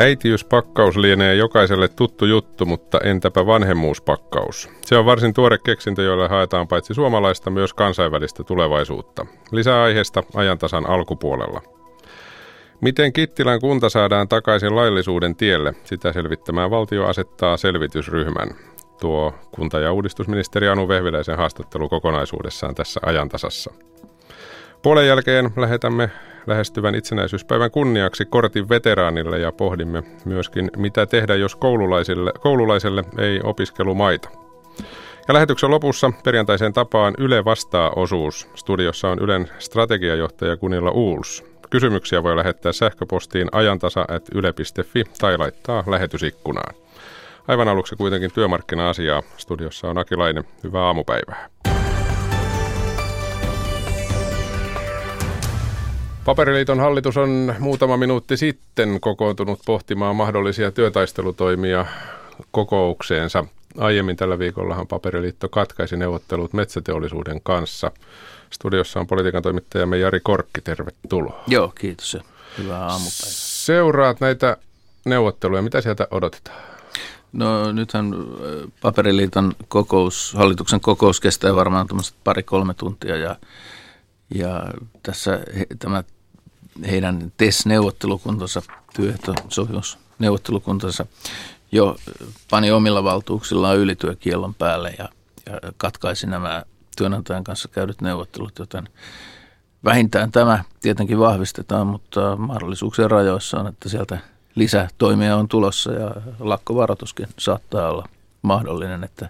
Äitiyspakkaus lienee jokaiselle tuttu juttu, mutta entäpä vanhemmuuspakkaus? Se on varsin tuore keksintö, jolla haetaan paitsi suomalaista myös kansainvälistä tulevaisuutta. Lisää aiheesta ajantasan alkupuolella. Miten Kittilän kunta saadaan takaisin laillisuuden tielle? Sitä selvittämään valtio asettaa selvitysryhmän. Tuo kunta- ja uudistusministeri Anu Vehviläisen haastattelu kokonaisuudessaan tässä ajantasassa. Puolen jälkeen lähetämme lähestyvän itsenäisyyspäivän kunniaksi kortin veteraanille ja pohdimme myöskin, mitä tehdä, jos koululaisille, koululaiselle ei opiskelumaita. Ja lähetyksen lopussa perjantaiseen tapaan Yle vastaa osuus. Studiossa on Ylen strategiajohtaja Kunilla Uuls. Kysymyksiä voi lähettää sähköpostiin ajantasa.yle.fi tai laittaa lähetysikkunaan. Aivan aluksi kuitenkin työmarkkina-asiaa. Studiossa on Akilainen. Hyvää aamupäivää. Paperiliiton hallitus on muutama minuutti sitten kokoontunut pohtimaan mahdollisia työtaistelutoimia kokoukseensa. Aiemmin tällä viikollahan Paperiliitto katkaisi neuvottelut metsäteollisuuden kanssa. Studiossa on politiikan toimittajamme Jari Korkki, tervetuloa. Joo, kiitos hyvää aamupäivää. Seuraat näitä neuvotteluja, mitä sieltä odotetaan? No nythän Paperiliiton kokous, hallituksen kokous kestää varmaan pari-kolme tuntia ja ja tässä tämä heidän TES-neuvottelukuntansa, työehtosopimusneuvottelukuntansa, jo pani omilla valtuuksillaan ylityökielon päälle ja, ja katkaisi nämä työnantajan kanssa käydyt neuvottelut, joten vähintään tämä tietenkin vahvistetaan, mutta mahdollisuuksien rajoissa on, että sieltä lisätoimia on tulossa ja lakkovaroituskin saattaa olla mahdollinen, että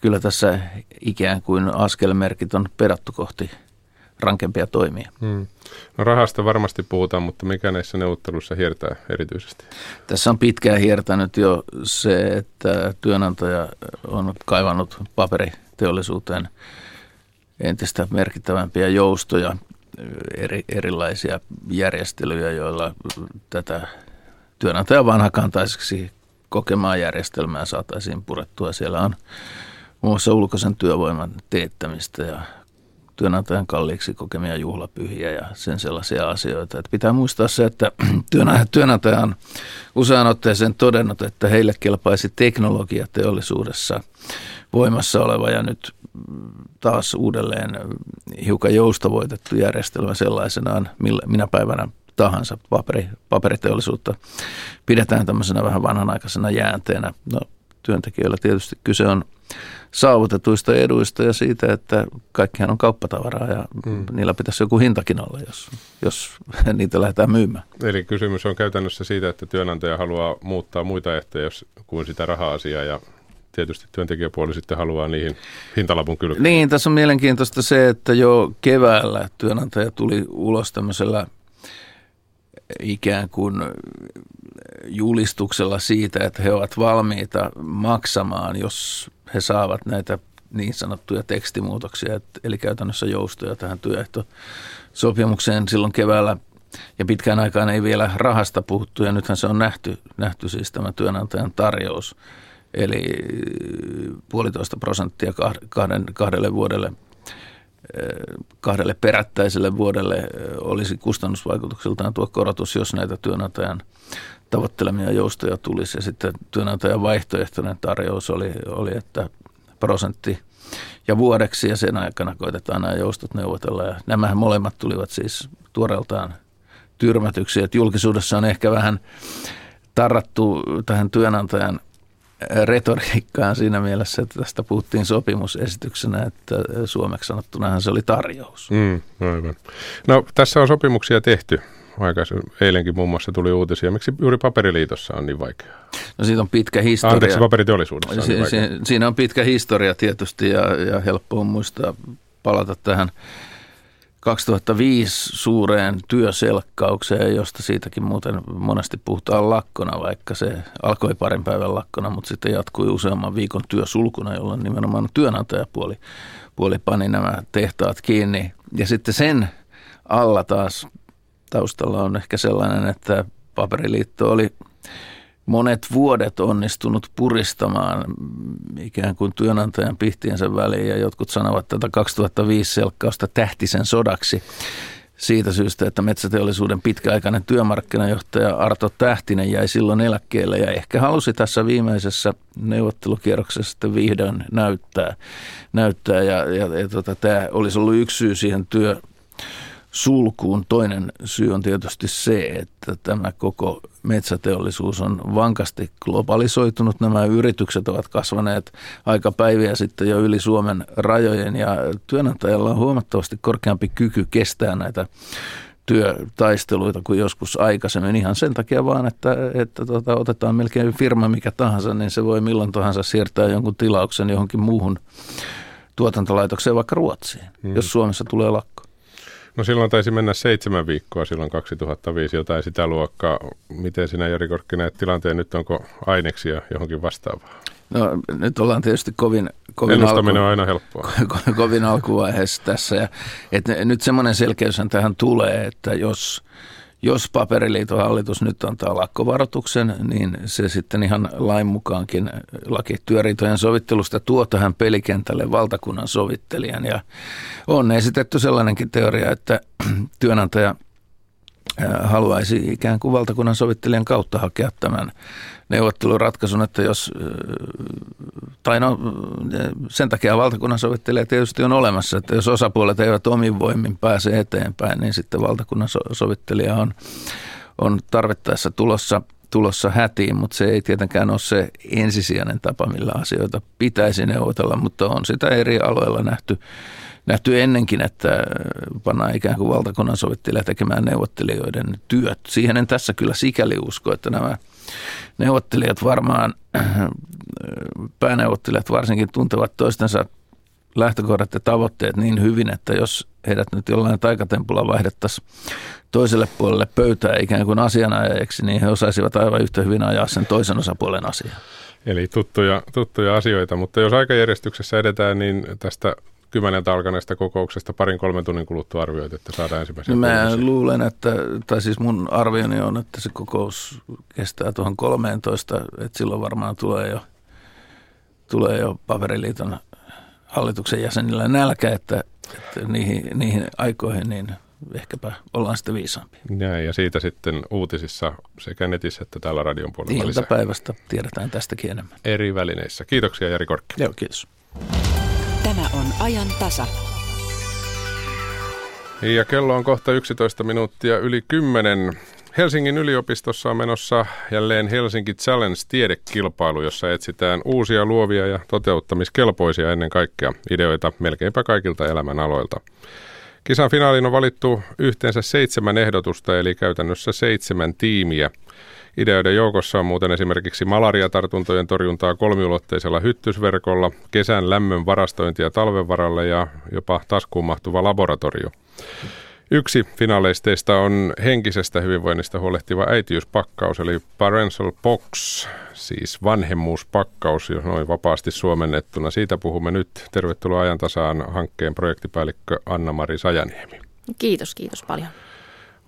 kyllä tässä ikään kuin askelmerkit on perattu kohti rankempia toimia. Hmm. No rahasta varmasti puhutaan, mutta mikä näissä neuvotteluissa hiertää erityisesti? Tässä on pitkään hiertänyt jo se, että työnantaja on kaivannut paperiteollisuuteen entistä merkittävämpiä joustoja, eri, erilaisia järjestelyjä, joilla tätä työnantajan vanhakantaiseksi kokemaa järjestelmää saataisiin purettua. Siellä on muun muassa ulkoisen työvoiman teettämistä ja työnantajan kalliiksi kokemia juhlapyhiä ja sen sellaisia asioita. Että pitää muistaa se, että työnantaja on usean otteeseen todennut, että heille kelpaisi teknologia teollisuudessa voimassa oleva ja nyt taas uudelleen hiukan joustavoitettu järjestelmä sellaisenaan, minä päivänä tahansa paperi, paperiteollisuutta pidetään tämmöisenä vähän vanhanaikaisena jäänteenä. No, työntekijöillä tietysti kyse on saavutetuista eduista ja siitä, että kaikkihan on kauppatavaraa ja mm. niillä pitäisi joku hintakin olla, jos, jos niitä lähdetään myymään. Eli kysymys on käytännössä siitä, että työnantaja haluaa muuttaa muita ehtoja kuin sitä raha-asiaa ja tietysti työntekijäpuoli sitten haluaa niihin hintalapun kylkeen. Niin, tässä on mielenkiintoista se, että jo keväällä työnantaja tuli ulos tämmöisellä ikään kuin julistuksella siitä, että he ovat valmiita maksamaan, jos he saavat näitä niin sanottuja tekstimuutoksia, eli käytännössä joustoja tähän työehtosopimukseen silloin keväällä. Ja pitkään aikaan ei vielä rahasta puhuttu, ja nythän se on nähty, nähty siis tämä työnantajan tarjous. Eli puolitoista prosenttia kahden, kahdelle vuodelle kahdelle perättäiselle vuodelle olisi kustannusvaikutuksiltaan tuo korotus, jos näitä työnantajan tavoittelemia joustoja tulisi. Ja sitten työnantajan vaihtoehtoinen tarjous oli, oli että prosentti ja vuodeksi ja sen aikana koitetaan nämä joustot neuvotella. Ja nämähän molemmat tulivat siis tuoreeltaan tyrmätyksi. Että julkisuudessa on ehkä vähän tarrattu tähän työnantajan retoriikkaan siinä mielessä, että tästä puhuttiin sopimusesityksenä, että suomeksi sanottunahan se oli tarjous. Mm, aivan. No tässä on sopimuksia tehty aikaisemmin, eilenkin muun muassa tuli uutisia. Miksi juuri paperiliitossa on niin vaikeaa? No siitä on pitkä historia. Anteeksi, paperiteollisuudessa on si- niin si- Siinä on pitkä historia tietysti ja, ja helppo on muistaa palata tähän 2005 suureen työselkkaukseen, josta siitäkin muuten monesti puhutaan lakkona, vaikka se alkoi parin päivän lakkona, mutta sitten jatkui useamman viikon työsulkuna, jolloin nimenomaan työnantajapuoli puoli pani nämä tehtaat kiinni. Ja sitten sen alla taas taustalla on ehkä sellainen, että paperiliitto oli monet vuodet onnistunut puristamaan ikään kuin työnantajan pihtiensä väliin ja jotkut sanovat tätä 2005 selkkausta tähtisen sodaksi. siitä syystä, että metsäteollisuuden pitkäaikainen työmarkkinajohtaja Arto Tähtinen jäi silloin eläkkeelle ja ehkä halusi tässä viimeisessä neuvottelukierroksessa sitten vihdoin näyttää. näyttää ja, ja, ja tota, tämä olisi ollut yksi syy siihen työ, sulkuun. Toinen syy on tietysti se, että tämä koko metsäteollisuus on vankasti globalisoitunut. Nämä yritykset ovat kasvaneet aika päiviä sitten jo yli Suomen rajojen ja työnantajalla on huomattavasti korkeampi kyky kestää näitä työtaisteluita kuin joskus aikaisemmin. Ihan sen takia vaan, että, että tota, otetaan melkein firma mikä tahansa, niin se voi milloin tahansa siirtää jonkun tilauksen johonkin muuhun tuotantolaitokseen, vaikka Ruotsiin, hmm. jos Suomessa tulee lakko. No silloin taisi mennä seitsemän viikkoa silloin 2005 jotain sitä luokkaa. Miten sinä Jari Korkki näet tilanteen nyt, onko aineksia johonkin vastaavaa? No nyt ollaan tietysti kovin, kovin, Ennustaminen alku, on aina helppoa. Ko, kovin alkuvaiheessa tässä. Ja, et nyt semmoinen selkeys tähän tulee, että jos jos paperiliiton hallitus nyt antaa lakkovaroituksen, niin se sitten ihan lain mukaankin laki työriitojen sovittelusta tuo tähän pelikentälle valtakunnan sovittelijan. Ja on esitetty sellainenkin teoria, että työnantaja haluaisi ikään kuin valtakunnan sovittelijan kautta hakea tämän neuvotteluratkaisun, että jos, tai no sen takia valtakunnan sovittelija tietysti on olemassa, että jos osapuolet eivät omin voimin pääse eteenpäin, niin sitten valtakunnan sovittelija on, on tarvittaessa tulossa, tulossa hätiin, mutta se ei tietenkään ole se ensisijainen tapa, millä asioita pitäisi neuvotella, mutta on sitä eri alueilla nähty nähty ennenkin, että pannaan ikään kuin valtakunnan sovittelija tekemään neuvottelijoiden työt. Siihen en tässä kyllä sikäli usko, että nämä neuvottelijat varmaan, pääneuvottelijat varsinkin tuntevat toistensa lähtökohdat ja tavoitteet niin hyvin, että jos heidät nyt jollain taikatempulla vaihdettaisiin toiselle puolelle pöytää ikään kuin asianajajaksi, niin he osaisivat aivan yhtä hyvin ajaa sen toisen osapuolen asiaa. Eli tuttuja, tuttuja asioita, mutta jos aikajärjestyksessä edetään, niin tästä kymmeneltä alkaneesta kokouksesta parin kolmen tunnin kuluttua arvioit, että saadaan ensimmäisiä Mä kuulumisia. luulen, että, tai siis mun arvioni on, että se kokous kestää tuohon 13, että silloin varmaan tulee jo, tulee jo paperiliiton hallituksen jäsenillä nälkä, että, että niihin, niihin aikoihin niin ehkäpä ollaan sitten viisaampi. Ja, ja siitä sitten uutisissa sekä netissä että täällä radion puolella Iltapäivästä tiedetään tästäkin enemmän. Eri välineissä. Kiitoksia Jari Korkki. Joo, kiitos. Tämä on ajan tasa. Ja kello on kohta 11 minuuttia yli 10. Helsingin yliopistossa on menossa jälleen Helsinki Challenge-tiedekilpailu, jossa etsitään uusia luovia ja toteuttamiskelpoisia ennen kaikkea ideoita melkeinpä kaikilta elämänaloilta. Kisan finaaliin on valittu yhteensä seitsemän ehdotusta, eli käytännössä seitsemän tiimiä – Ideoiden joukossa on muuten esimerkiksi malariatartuntojen torjuntaa kolmiulotteisella hyttysverkolla, kesän lämmön varastointia talven varalle ja jopa taskuun mahtuva laboratorio. Yksi finaaleisteista on henkisestä hyvinvoinnista huolehtiva äitiyspakkaus, eli parental box, siis vanhemmuuspakkaus, jos noin vapaasti suomennettuna. Siitä puhumme nyt. Tervetuloa ajantasaan hankkeen projektipäällikkö Anna-Mari Sajaniemi. Kiitos, kiitos paljon.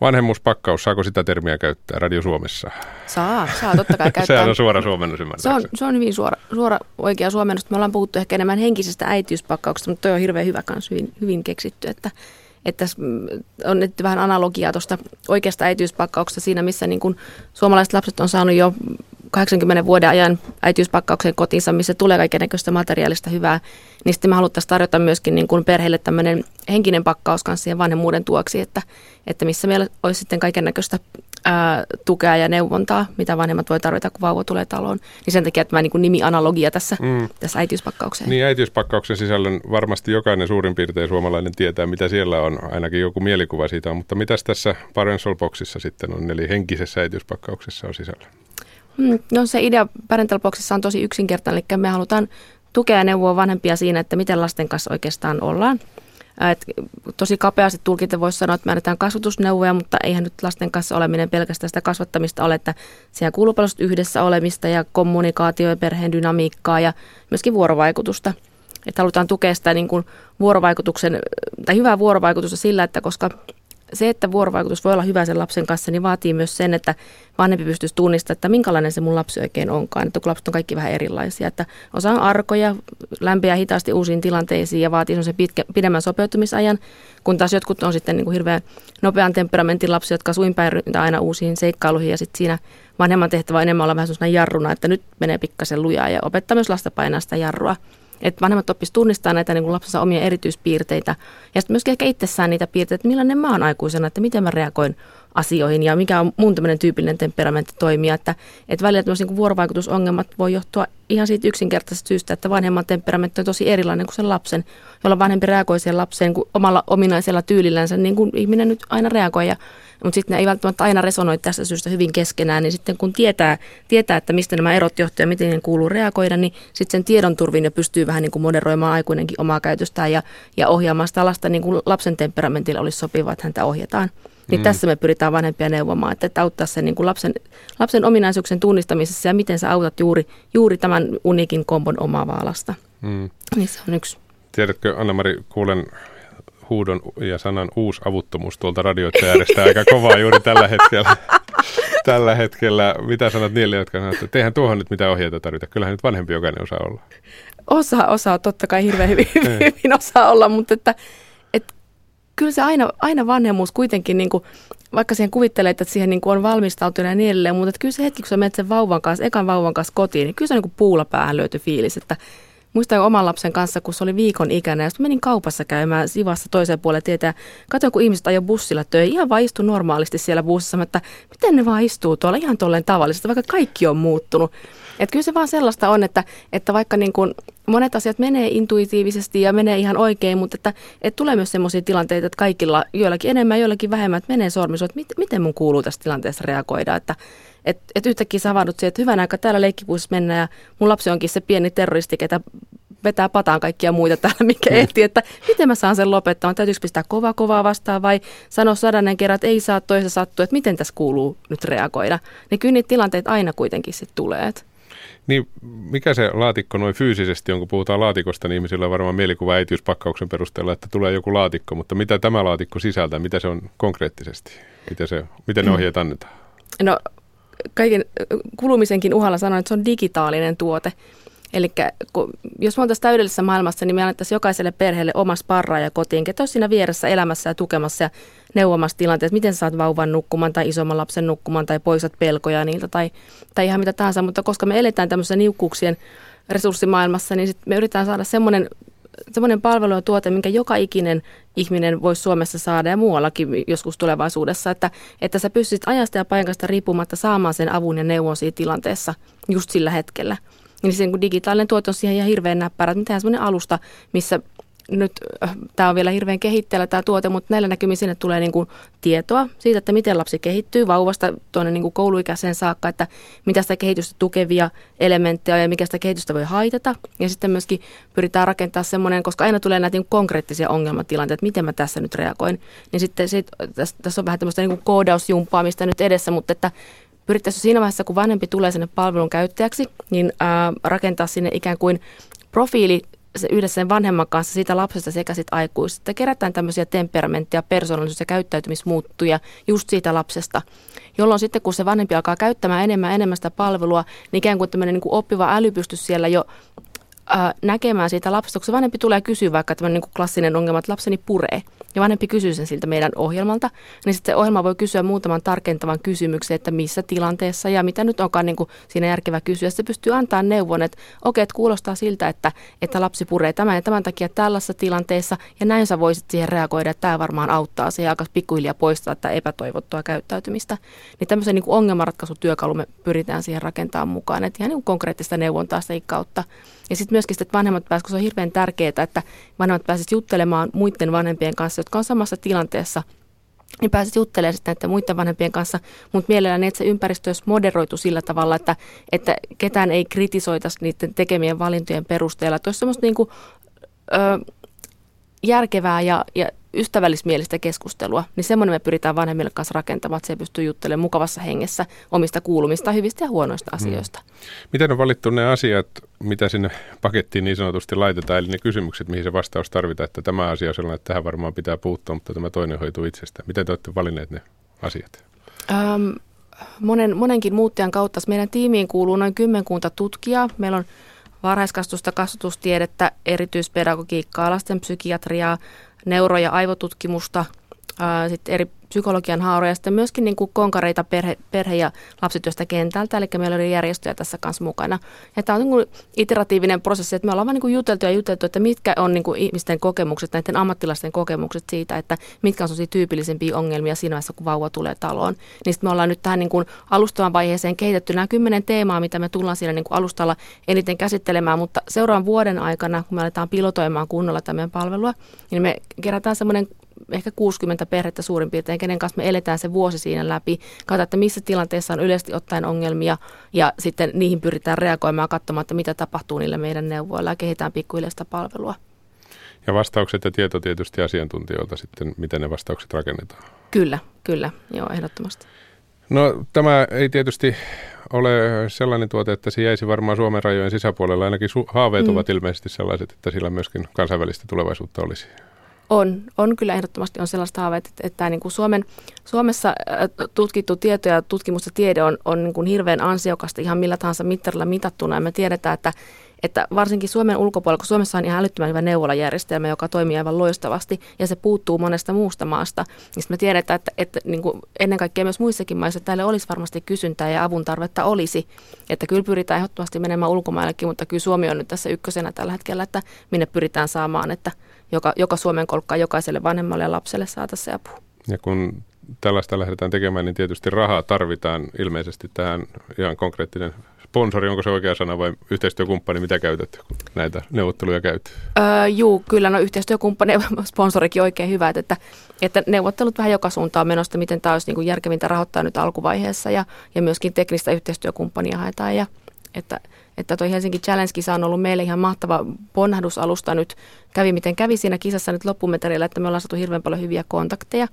Vanhemmuuspakkaus, saako sitä termiä käyttää Radio Suomessa? Saa, saa totta kai käyttää. Sehän on suora suomennus se on, se on hyvin suora, suora oikea suomennus. Me ollaan puhuttu ehkä enemmän henkisestä äitiyspakkauksesta, mutta toi on hirveän hyvä kanssa, hyvin, hyvin keksitty, että, että on nyt vähän analogiaa tuosta oikeasta äitiyspakkauksesta siinä, missä niin kuin suomalaiset lapset on saanut jo 80 vuoden ajan äitiyspakkauksen kotiinsa, missä tulee kaikenlaista materiaalista hyvää, niin sitten me haluttaisiin tarjota myöskin niin kuin perheille tämmöinen henkinen pakkaus kanssa siihen vanhemmuuden tuoksi, että, että missä meillä olisi sitten kaiken näköistä tukea ja neuvontaa, mitä vanhemmat voi tarvita, kun vauva tulee taloon. Niin sen takia tämä niin nimi-analogia tässä, mm. tässä äitiyspakkauksen. Niin, äitiyspakkauksen sisällön varmasti jokainen suurin piirtein suomalainen tietää, mitä siellä on. Ainakin joku mielikuva siitä on. Mutta mitäs tässä Parental Boxissa sitten on, eli henkisessä äitiyspakkauksessa on sisällä? Mm, no se idea Parental Boxissa on tosi yksinkertainen, eli me halutaan tukea ja neuvoa vanhempia siinä, että miten lasten kanssa oikeastaan ollaan. Et tosi kapeasti tulkita voisi sanoa, että me annetaan kasvatusneuvoja, mutta eihän nyt lasten kanssa oleminen pelkästään sitä kasvattamista ole, että siellä kuuluu paljon yhdessä olemista ja kommunikaatio ja perheen dynamiikkaa ja myöskin vuorovaikutusta. Että halutaan tukea sitä niin kuin vuorovaikutuksen, tai hyvää vuorovaikutusta sillä, että koska se, että vuorovaikutus voi olla hyvä sen lapsen kanssa, niin vaatii myös sen, että vanhempi pystyisi tunnistamaan, että minkälainen se mun lapsi oikein onkaan. Että kun lapset on kaikki vähän erilaisia, että osa on arkoja, lämpiä hitaasti uusiin tilanteisiin ja vaatii sen pitkä, pidemmän sopeutumisajan, kun taas jotkut on sitten niin kuin hirveän nopean temperamentin lapsia, jotka suinpäin aina uusiin seikkailuihin ja sitten siinä vanhemman tehtävä on enemmän olla vähän sellaisena jarruna, että nyt menee pikkasen lujaa ja opettaa myös lasta painaa sitä jarrua. Että vanhemmat oppisivat tunnistaa näitä niin kuin lapsensa omia erityispiirteitä ja sitten myöskin ehkä itsessään niitä piirteitä, että millainen mä oon aikuisena, että miten mä reagoin asioihin ja mikä on mun tämmöinen tyypillinen temperamentti toimia. Että, että välillä tämmöiset niin vuorovaikutusongelmat voi johtua ihan siitä yksinkertaisesta syystä, että vanhemman temperamentti on tosi erilainen kuin sen lapsen, jolla vanhempi reagoi siihen lapseen kuin omalla ominaisella tyylillänsä, niin kuin ihminen nyt aina reagoi. Ja mutta sitten ne ei välttämättä aina resonoi tästä syystä hyvin keskenään, niin sitten kun tietää, tietää että mistä nämä erot johtuu ja miten ne kuuluu reagoida, niin sitten sen tiedon turvin jo pystyy vähän niin kuin moderoimaan aikuinenkin omaa käytöstään ja, ja ohjaamaan sitä lasta niin kuin lapsen temperamentilla olisi sopivaa, että häntä ohjataan. Niin mm. tässä me pyritään vanhempia neuvomaan, että, että auttaa sen niin kuin lapsen, lapsen ominaisuuksien tunnistamisessa ja miten sä autat juuri, juuri tämän unikin kombon omaavaa lasta. Mm. Niin se on yksi. Tiedätkö, Anna-Mari, kuulen huudon ja sanan uusi avuttomuus tuolta radioittajärjestä aika kovaa juuri tällä hetkellä. tällä hetkellä. Mitä sanot niille, jotka sanovat, että eihän tuohon nyt mitään ohjeita tarvita. Kyllähän nyt vanhempi jokainen osaa olla. Osaa, osaa. Totta kai hirveän hyvin, hyvin, hyvin osaa olla, mutta että, että kyllä se aina, aina vanhemmuus kuitenkin, niin kuin, vaikka siihen kuvittelee, että siihen niin kuin on valmistautunut ja niin edelleen, mutta että kyllä se hetki, kun sä menet sen vauvan kanssa, ekan vauvan kanssa kotiin, niin kyllä se on niin kuin puulla päähän fiilis, että Muistan oman lapsen kanssa, kun se oli viikon ikäinen, ja menin kaupassa käymään Sivassa toiseen puolelle tietää. Katsoin, kun ihmiset ajoi bussilla töihin, ihan vaan istui normaalisti siellä bussissa, että miten ne vaan istuu tuolla ihan tolleen tavallisesti, vaikka kaikki on muuttunut. Että kyllä se vaan sellaista on, että, että vaikka niin kuin monet asiat menee intuitiivisesti ja menee ihan oikein, mutta että, että tulee myös sellaisia tilanteita, että kaikilla, joillakin enemmän, joillakin vähemmän, että menee sormiso, että mit, miten mun kuuluu tässä tilanteessa reagoida, että että et yhtäkkiä sä siihen, että hyvän aika täällä leikkipuissa mennä ja mun lapsi onkin se pieni terroristi, ketä vetää pataan kaikkia muita täällä, mikä mm. ehtii, että miten mä saan sen lopettaa, täytyykö pistää kova kovaa vastaan vai sanoa sadannen kerran, että ei saa toisa sattua, että miten tässä kuuluu nyt reagoida. Niin kyllä niitä tilanteita aina kuitenkin sitten tulee. Niin, mikä se laatikko noin fyysisesti on, kun puhutaan laatikosta, niin ihmisillä on varmaan mielikuva äitiyspakkauksen perusteella, että tulee joku laatikko, mutta mitä tämä laatikko sisältää, mitä se on konkreettisesti, miten, se, miten ne ohjeet annetaan? No kaiken kulumisenkin uhalla sanon, että se on digitaalinen tuote. Eli jos me oltaisiin täydellisessä maailmassa, niin me annettaisiin jokaiselle perheelle oma sparraaja kotiin, ketä olisi siinä vieressä elämässä ja tukemassa ja neuvomassa tilanteessa, miten saat vauvan nukkumaan tai isomman lapsen nukkumaan tai poistat pelkoja niiltä tai, tai ihan mitä tahansa. Mutta koska me eletään tämmöisessä niukkuuksien resurssimaailmassa, niin sit me yritetään saada semmoinen semmoinen palvelu ja tuote, minkä joka ikinen ihminen voisi Suomessa saada ja muuallakin joskus tulevaisuudessa, että, että sä pystyisit ajasta ja paikasta riippumatta saamaan sen avun ja neuvon siinä tilanteessa just sillä hetkellä. Niin se niin digitaalinen tuote on siihen ihan hirveän näppärä, että mitään semmoinen alusta, missä nyt äh, tämä on vielä hirveän kehitteellä tämä tuote, mutta näillä näkymin sinne tulee niin kuin tietoa siitä, että miten lapsi kehittyy vauvasta tuonne niin kuin kouluikäiseen saakka, että mitä sitä kehitystä tukevia elementtejä ja mikä sitä kehitystä voi haitata. Ja sitten myöskin pyritään rakentamaan semmoinen, koska aina tulee näitä niin konkreettisia ongelmatilanteita, että miten mä tässä nyt reagoin. Niin sitten sit, tässä, tässä on vähän tämmöistä niin kuin koodausjumpaamista nyt edessä, mutta että pyrittäisiin siinä vaiheessa, kun vanhempi tulee sinne palvelun käyttäjäksi, niin ää, rakentaa sinne ikään kuin profiili se yhdessä sen vanhemman kanssa siitä lapsesta sekä sit aikuisesta. Kerätään tämmöisiä temperamenttia, persoonallisuus- ja käyttäytymismuuttuja just siitä lapsesta, jolloin sitten kun se vanhempi alkaa käyttämään enemmän enemmän sitä palvelua, niin ikään kuin tämmöinen niin kuin oppiva äly pystyisi siellä jo ää, näkemään siitä lapsesta, kun se vanhempi tulee kysyä vaikka tämmöinen niin klassinen ongelma, että lapseni puree ja vanhempi kysyy sen siltä meidän ohjelmalta, niin sitten se ohjelma voi kysyä muutaman tarkentavan kysymyksen, että missä tilanteessa ja mitä nyt onkaan niin kuin siinä järkevä kysyä. Se pystyy antaa neuvon, että okei, että kuulostaa siltä, että, että lapsi puree tämän ja tämän takia tällaisessa tilanteessa ja näin sä voisit siihen reagoida, että tämä varmaan auttaa se ja alkaa pikkuhiljaa poistaa tätä epätoivottua käyttäytymistä. Niin tämmöisen niin ongelmanratkaisutyökalu me pyritään siihen rakentamaan mukaan, että ihan niin konkreettista neuvontaa sitä kautta. Ja sitten myöskin, että vanhemmat pääsevät, koska se on hirveän tärkeää, että vanhemmat pääsevät juttelemaan muiden vanhempien kanssa, jotka on samassa tilanteessa, niin pääset juttelemaan sitten näiden muiden vanhempien kanssa, mutta mielellään että se ympäristö olisi moderoitu sillä tavalla, että, että ketään ei kritisoitaisi niiden tekemien valintojen perusteella. Että olisi semmoista niin kuin, ö, järkevää ja, ja ystävällismielistä keskustelua, niin semmoinen me pyritään vanhemmille kanssa rakentamaan, että se pystyy juttelemaan mukavassa hengessä omista kuulumista, hyvistä ja huonoista hmm. asioista. Hmm. Miten on valittu ne asiat, mitä sinne pakettiin niin sanotusti laitetaan, eli ne kysymykset, mihin se vastaus tarvitaan, että tämä asia on sellainen, että tähän varmaan pitää puuttua, mutta tämä toinen hoituu itsestä. Miten te olette valinneet ne asiat? Um, monen, monenkin muuttajan kautta. Meidän tiimiin kuuluu noin kymmenkunta tutkijaa. Meillä on varhaiskasvatusta, kasvatustiedettä, erityispedagogiikkaa, lastenpsykiatriaa, neuro- ja aivotutkimusta, sitten eri psykologian haaroja ja sitten myöskin niin kuin konkareita perhe, perhe- ja lapsityöstä kentältä, eli meillä oli järjestöjä tässä kanssa mukana. Ja tämä on niin kuin iteratiivinen prosessi, että me ollaan vaan niin kuin juteltu ja juteltu, että mitkä on niin kuin ihmisten kokemukset, näiden ammattilaisten kokemukset siitä, että mitkä on sellaisia tyypillisempiä ongelmia siinä vaiheessa, kun vauva tulee taloon. Niin sitten me ollaan nyt tähän niin kuin alustavan vaiheeseen kehitetty nämä kymmenen teemaa, mitä me tullaan siinä niin kuin alustalla eniten käsittelemään, mutta seuraavan vuoden aikana, kun me aletaan pilotoimaan kunnolla tämän palvelua, niin me kerätään semmoinen ehkä 60 perhettä suurin piirtein, kenen kanssa me eletään se vuosi siinä läpi. Katsotaan, että missä tilanteessa on yleisesti ottaen ongelmia ja sitten niihin pyritään reagoimaan katsomaan, että mitä tapahtuu niillä meidän neuvoilla ja kehitään pikkuhiljaa palvelua. Ja vastaukset ja tieto tietysti asiantuntijoilta sitten, miten ne vastaukset rakennetaan. Kyllä, kyllä, joo, ehdottomasti. No tämä ei tietysti ole sellainen tuote, että se jäisi varmaan Suomen rajojen sisäpuolella. Ainakin su- haaveet mm. ovat ilmeisesti sellaiset, että sillä myöskin kansainvälistä tulevaisuutta olisi. On, on kyllä ehdottomasti on sellaista haaveita, että, että niin kuin Suomen, Suomessa tutkittu tieto ja tutkimus ja tiede on, on niin kuin hirveän ansiokasta ihan millä tahansa mittarilla mitattuna. Ja me tiedetään, että, että varsinkin Suomen ulkopuolella, kun Suomessa on ihan älyttömän hyvä neuvolajärjestelmä, joka toimii aivan loistavasti ja se puuttuu monesta muusta maasta, niin me tiedetään, että, että niin kuin ennen kaikkea myös muissakin maissa täällä olisi varmasti kysyntää ja avun tarvetta olisi. Että kyllä pyritään ehdottomasti menemään ulkomaillekin, mutta kyllä Suomi on nyt tässä ykkösenä tällä hetkellä, että minne pyritään saamaan, että – joka, joka Suomen kolkkaa jokaiselle vanhemmalle ja lapselle saataisiin apua. Ja kun tällaista lähdetään tekemään, niin tietysti rahaa tarvitaan ilmeisesti tähän ihan konkreettinen sponsori, onko se oikea sana vai yhteistyökumppani, mitä käytät, kun näitä neuvotteluja käyt? Öö, juu, kyllä, no yhteistyökumppani sponsorikin oikein hyvä, että, että neuvottelut vähän joka suuntaan menosta, miten tämä olisi niin kuin järkevintä rahoittaa nyt alkuvaiheessa ja, ja myöskin teknistä yhteistyökumppania haetaan ja että että toi Helsinki Challenge-kisa on ollut meille ihan mahtava ponnahdusalusta nyt. Kävi miten kävi siinä kisassa nyt loppumetrillä, että me ollaan saatu hirveän paljon hyviä kontakteja.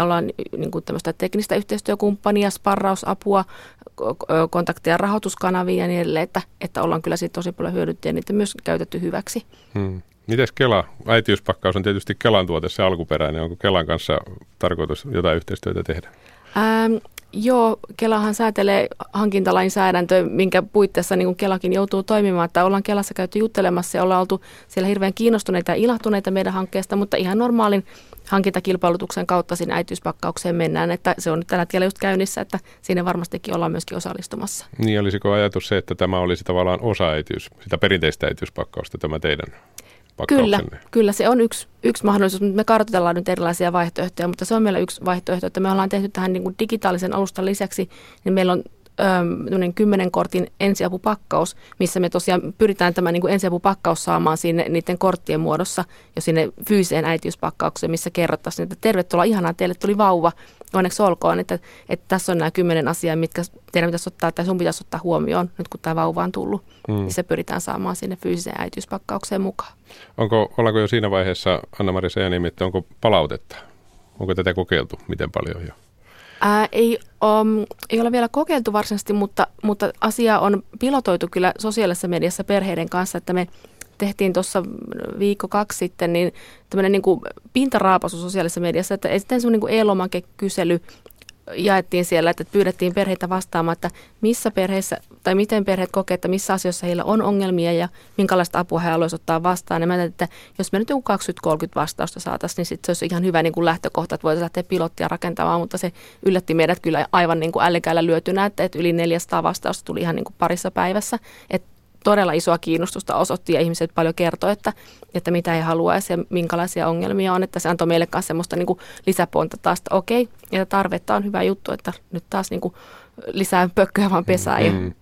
Ollaan niin kuin tämmöistä teknistä yhteistyökumppania, sparrausapua, kontakteja rahoituskanaviin ja niin edelleen, että, että ollaan kyllä siitä tosi paljon hyödytty ja niitä myös käytetty hyväksi. Hmm. Mites Kela? Äitiyspakkaus on tietysti Kelan tuote, se alkuperäinen. Onko Kelan kanssa tarkoitus jotain yhteistyötä tehdä? Ähm, Joo, Kelahan säätelee hankintalainsäädäntöä, minkä puitteissa niin Kelakin joutuu toimimaan. Että ollaan Kelassa käyty juttelemassa ja ollaan oltu siellä hirveän kiinnostuneita ja ilahtuneita meidän hankkeesta, mutta ihan normaalin hankintakilpailutuksen kautta sinne äitiyspakkaukseen mennään. Että se on nyt tällä hetkellä just käynnissä, että siinä varmastikin ollaan myöskin osallistumassa. Niin, olisiko ajatus se, että tämä olisi tavallaan osa äitiys, sitä perinteistä äitiyspakkausta, tämä teidän Kyllä, kyllä se on yksi, yksi mahdollisuus. Me kartoitellaan nyt erilaisia vaihtoehtoja, mutta se on meillä yksi vaihtoehto, että me ollaan tehty tähän niin kuin digitaalisen alustan lisäksi, niin meillä on öö, kymmenen kortin ensiapupakkaus, missä me tosiaan pyritään tämä niin kuin ensiapupakkaus saamaan sinne niiden korttien muodossa jo sinne fyysiseen äitiyspakkaukseen, missä kerrottaisiin, että tervetuloa, ihanaa, teille tuli vauva, onneksi olkoon, että, että tässä on nämä kymmenen asiaa, mitkä teidän pitäisi ottaa tai sun pitäisi ottaa huomioon nyt kun tämä vauva on tullut, mm. niin se pyritään saamaan sinne fyysiseen äitiyspakkaukseen mukaan. Onko, ollaanko jo siinä vaiheessa, Anna-Mari Sejänimi, että onko palautetta? Onko tätä kokeiltu? Miten paljon jo? Ää, ei, um, ei ole vielä kokeiltu varsinaisesti, mutta, mutta asia on pilotoitu kyllä sosiaalisessa mediassa perheiden kanssa, että me tehtiin tuossa viikko kaksi sitten niin tämmöinen niin pintaraapasu sosiaalisessa mediassa, että sitten semmoinen niin e-lomake-kysely jaettiin siellä, että pyydettiin perheitä vastaamaan, että missä perheissä tai miten perheet kokee, että missä asioissa heillä on ongelmia ja minkälaista apua he haluaisivat ottaa vastaan. Ja mä että jos me nyt joku 20-30 vastausta saataisiin, niin sit se olisi ihan hyvä niin kuin lähtökohta, että voitaisiin lähteä pilottia rakentamaan, mutta se yllätti meidät kyllä aivan niin kuin ällekäällä lyötynä, että, että yli 400 vastausta tuli ihan niin kuin parissa päivässä. Että todella isoa kiinnostusta osoitti ja ihmiset paljon kertoi, että, että mitä he haluaisi ja minkälaisia ongelmia on. Että se antoi meille myös semmoista niin kuin lisäponta taas, että okei, ja tarvetta on hyvä juttu, että nyt taas niin kuin lisää pökköä vaan pesää. Mm-hmm. Ja...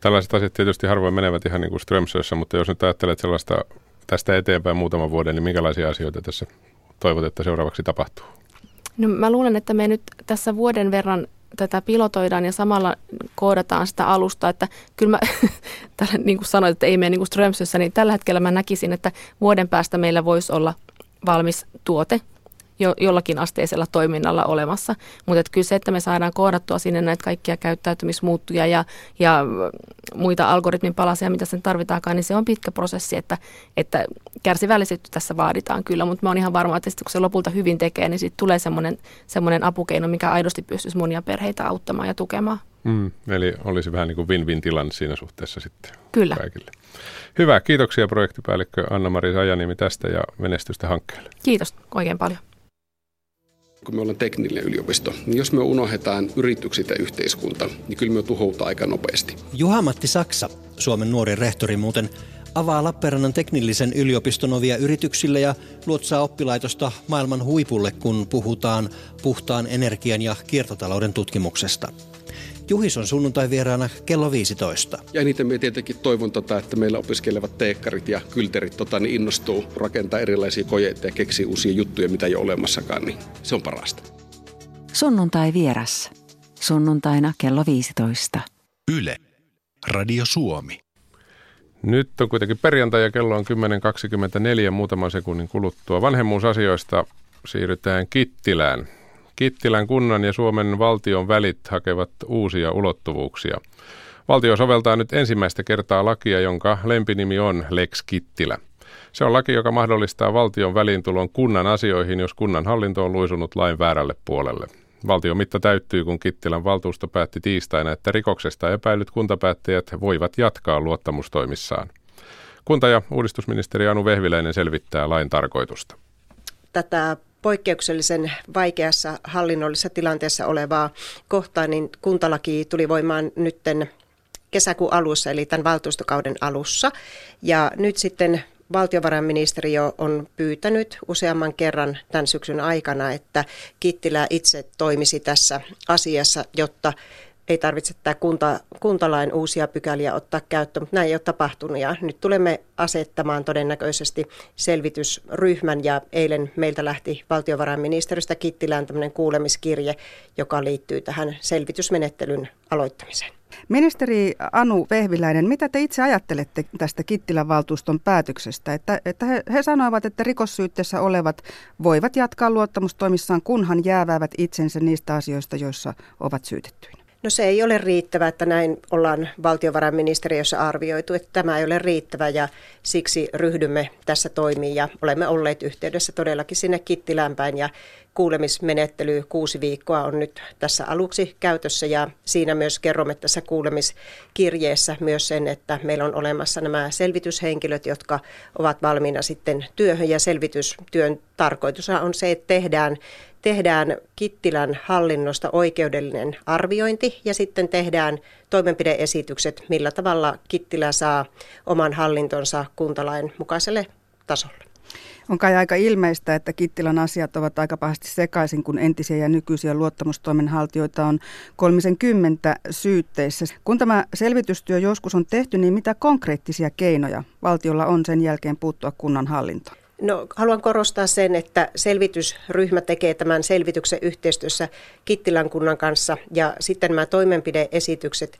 Tällaiset asiat tietysti harvoin menevät ihan niin kuin Strömsössä, mutta jos nyt ajattelet sellaista tästä eteenpäin muutaman vuoden, niin minkälaisia asioita tässä toivot, että seuraavaksi tapahtuu? No mä luulen, että me nyt tässä vuoden verran tätä pilotoidaan ja samalla koodataan sitä alusta, että kyllä mä, tällä, niin kuin sanoit, että ei mene niin kuin Strömsössä, niin tällä hetkellä mä näkisin, että vuoden päästä meillä voisi olla valmis tuote, jo, jollakin asteisella toiminnalla olemassa. Mutta kyllä se, että me saadaan koodattua sinne näitä kaikkia käyttäytymismuuttuja ja, ja muita algoritmin palasia, mitä sen tarvitaankaan, niin se on pitkä prosessi, että, että kärsivällisyyttä tässä vaaditaan kyllä, mutta mä oon ihan varma, että kun se lopulta hyvin tekee, niin siitä tulee semmoinen, semmoinen apukeino, mikä aidosti pystyisi monia perheitä auttamaan ja tukemaan. Mm, eli olisi vähän niin kuin win-win tilanne siinä suhteessa sitten Kyllä. kaikille. Hyvä, kiitoksia projektipäällikkö Anna-Mari Sajaniemi tästä ja menestystä hankkeelle. Kiitos oikein paljon kun me ollaan teknillinen yliopisto, niin jos me unohdetaan yritykset ja yhteiskunta, niin kyllä me tuhoutaan aika nopeasti. Juha-Matti Saksa, Suomen nuori rehtori muuten, avaa Lappeenrannan teknillisen yliopiston ovia yrityksille ja luotsaa oppilaitosta maailman huipulle, kun puhutaan puhtaan energian ja kiertotalouden tutkimuksesta. Juhis on sunnuntai vieraana kello 15. Ja eniten me tietenkin toivon, tota, että meillä opiskelevat teekkarit ja kylterit tota, niin innostuu rakentaa erilaisia kojeita ja keksiä uusia juttuja, mitä ei ole olemassakaan, niin se on parasta. Sunnuntai vieras. Sunnuntaina kello 15. Yle. Radio Suomi. Nyt on kuitenkin perjantai ja kello on 10.24 muutaman sekunnin kuluttua. Vanhemmuusasioista siirrytään Kittilään. Kittilän kunnan ja Suomen valtion välit hakevat uusia ulottuvuuksia. Valtio soveltaa nyt ensimmäistä kertaa lakia, jonka lempinimi on Lex Kittilä. Se on laki, joka mahdollistaa valtion väliintulon kunnan asioihin, jos kunnan hallinto on luisunut lain väärälle puolelle. Valtion mitta täyttyy, kun Kittilän valtuusto päätti tiistaina, että rikoksesta epäilyt kuntapäättäjät voivat jatkaa luottamustoimissaan. Kunta- ja uudistusministeri Anu Vehviläinen selvittää lain tarkoitusta. Tätä poikkeuksellisen vaikeassa hallinnollisessa tilanteessa olevaa kohtaa, niin kuntalaki tuli voimaan nytten kesäkuun alussa, eli tämän valtuustokauden alussa. Ja nyt sitten valtiovarainministeriö on pyytänyt useamman kerran tämän syksyn aikana, että Kittilä itse toimisi tässä asiassa, jotta ei tarvitse tämä kunta, kuntalain uusia pykäliä ottaa käyttöön, mutta näin ei ole tapahtunut. Ja nyt tulemme asettamaan todennäköisesti selvitysryhmän ja eilen meiltä lähti valtiovarainministeriöstä Kittilään tämmöinen kuulemiskirje, joka liittyy tähän selvitysmenettelyn aloittamiseen. Ministeri Anu Vehviläinen, mitä te itse ajattelette tästä Kittilän valtuuston päätöksestä? Että, että he, he sanoivat, että rikossyytteessä olevat voivat jatkaa luottamustoimissaan, kunhan jääväävät itsensä niistä asioista, joissa ovat syytettyinä. No se ei ole riittävä, että näin ollaan valtiovarainministeriössä arvioitu, että tämä ei ole riittävä ja siksi ryhdymme tässä toimiin ja olemme olleet yhteydessä todellakin sinne Kittilään päin ja kuulemismenettely kuusi viikkoa on nyt tässä aluksi käytössä ja siinä myös kerromme tässä kuulemiskirjeessä myös sen, että meillä on olemassa nämä selvityshenkilöt, jotka ovat valmiina sitten työhön ja selvitystyön tarkoitus on se, että tehdään tehdään Kittilän hallinnosta oikeudellinen arviointi ja sitten tehdään toimenpideesitykset, millä tavalla Kittilä saa oman hallintonsa kuntalain mukaiselle tasolle. On kai aika ilmeistä, että Kittilän asiat ovat aika pahasti sekaisin, kun entisiä ja nykyisiä luottamustoimenhaltijoita on kolmisen kymmentä syytteissä. Kun tämä selvitystyö joskus on tehty, niin mitä konkreettisia keinoja valtiolla on sen jälkeen puuttua kunnan hallintoon? No, haluan korostaa sen, että selvitysryhmä tekee tämän selvityksen yhteistyössä Kittilän kunnan kanssa ja sitten nämä toimenpideesitykset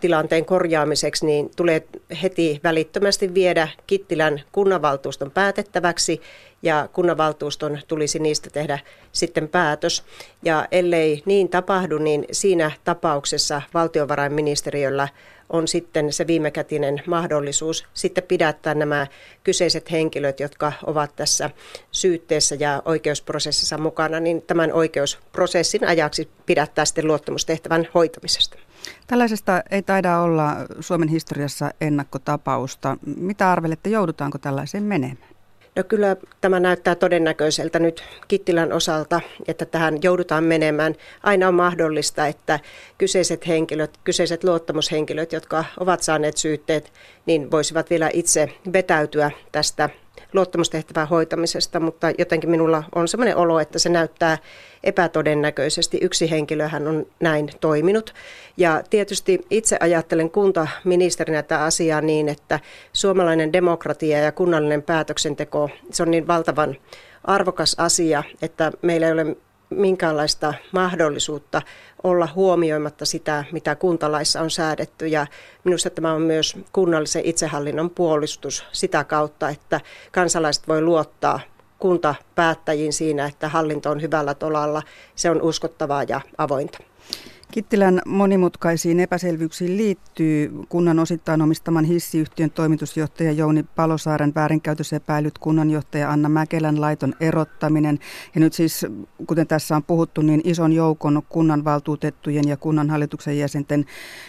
tilanteen korjaamiseksi, niin tulee heti välittömästi viedä Kittilän kunnanvaltuuston päätettäväksi ja kunnanvaltuuston tulisi niistä tehdä sitten päätös. Ja ellei niin tapahdu, niin siinä tapauksessa valtiovarainministeriöllä on sitten se viimekätinen mahdollisuus sitten pidättää nämä kyseiset henkilöt, jotka ovat tässä syytteessä ja oikeusprosessissa mukana, niin tämän oikeusprosessin ajaksi pidättää sitten luottamustehtävän hoitamisesta. Tällaisesta ei taida olla Suomen historiassa ennakkotapausta. Mitä arvelette, joudutaanko tällaiseen menemään? No kyllä tämä näyttää todennäköiseltä nyt Kittilän osalta, että tähän joudutaan menemään. Aina on mahdollista, että kyseiset henkilöt, kyseiset luottamushenkilöt, jotka ovat saaneet syytteet, niin voisivat vielä itse vetäytyä tästä luottamustehtävän hoitamisesta, mutta jotenkin minulla on sellainen olo, että se näyttää epätodennäköisesti. Yksi henkilöhän on näin toiminut. Ja tietysti itse ajattelen kuntaministerinä tätä asiaa niin, että suomalainen demokratia ja kunnallinen päätöksenteko, se on niin valtavan arvokas asia, että meillä ei ole minkäänlaista mahdollisuutta olla huomioimatta sitä, mitä kuntalaissa on säädetty. Ja minusta tämä on myös kunnallisen itsehallinnon puolustus sitä kautta, että kansalaiset voi luottaa kuntapäättäjiin siinä, että hallinto on hyvällä tolalla, se on uskottavaa ja avointa. Kittilän monimutkaisiin epäselvyyksiin liittyy kunnan osittain omistaman hissiyhtiön toimitusjohtaja Jouni Palosaaren väärinkäytösepäilyt, kunnanjohtaja Anna Mäkelän laiton erottaminen. Ja nyt siis, kuten tässä on puhuttu, niin ison joukon kunnanvaltuutettujen ja kunnanhallituksen jäsenten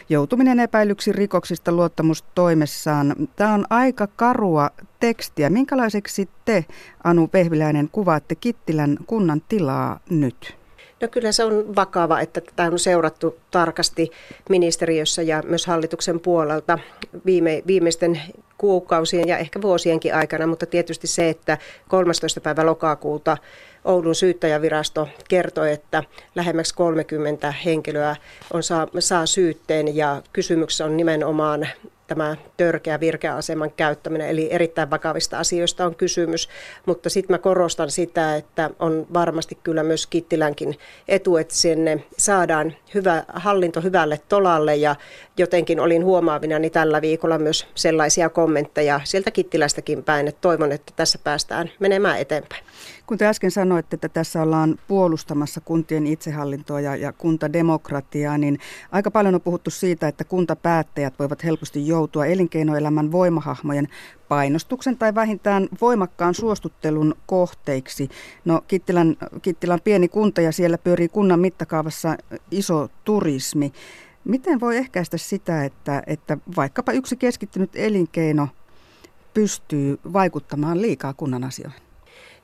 joutuminen epäilyksi rikoksista luottamustoimessaan. Tämä on aika karua tekstiä. Minkälaiseksi te, Anu Pehviläinen, kuvaatte Kittilän kunnan tilaa nyt? No kyllä se on vakava, että tätä on seurattu tarkasti ministeriössä ja myös hallituksen puolelta viime, viimeisten kuukausien ja ehkä vuosienkin aikana, mutta tietysti se, että 13. päivä lokakuuta Oulun syyttäjävirasto kertoi, että lähemmäksi 30 henkilöä on saa, saa syytteen ja kysymyksessä on nimenomaan tämä törkeä virkeäaseman käyttäminen, eli erittäin vakavista asioista on kysymys. Mutta sitten mä korostan sitä, että on varmasti kyllä myös Kittilänkin etu, että sinne saadaan hyvä hallinto hyvälle tolalle ja jotenkin olin huomaavina niin tällä viikolla myös sellaisia kommentteja sieltä Kittilästäkin päin, että toivon, että tässä päästään menemään eteenpäin. Kun te äsken sanoitte, että tässä ollaan puolustamassa kuntien itsehallintoa ja, ja kuntademokratiaa, niin aika paljon on puhuttu siitä, että kuntapäättäjät voivat helposti joutua elinkeinoelämän voimahahmojen painostuksen tai vähintään voimakkaan suostuttelun kohteiksi. No Kittilän, Kittilän pieni kunta ja siellä pyörii kunnan mittakaavassa iso turismi. Miten voi ehkäistä sitä, että, että vaikkapa yksi keskittynyt elinkeino pystyy vaikuttamaan liikaa kunnan asioihin?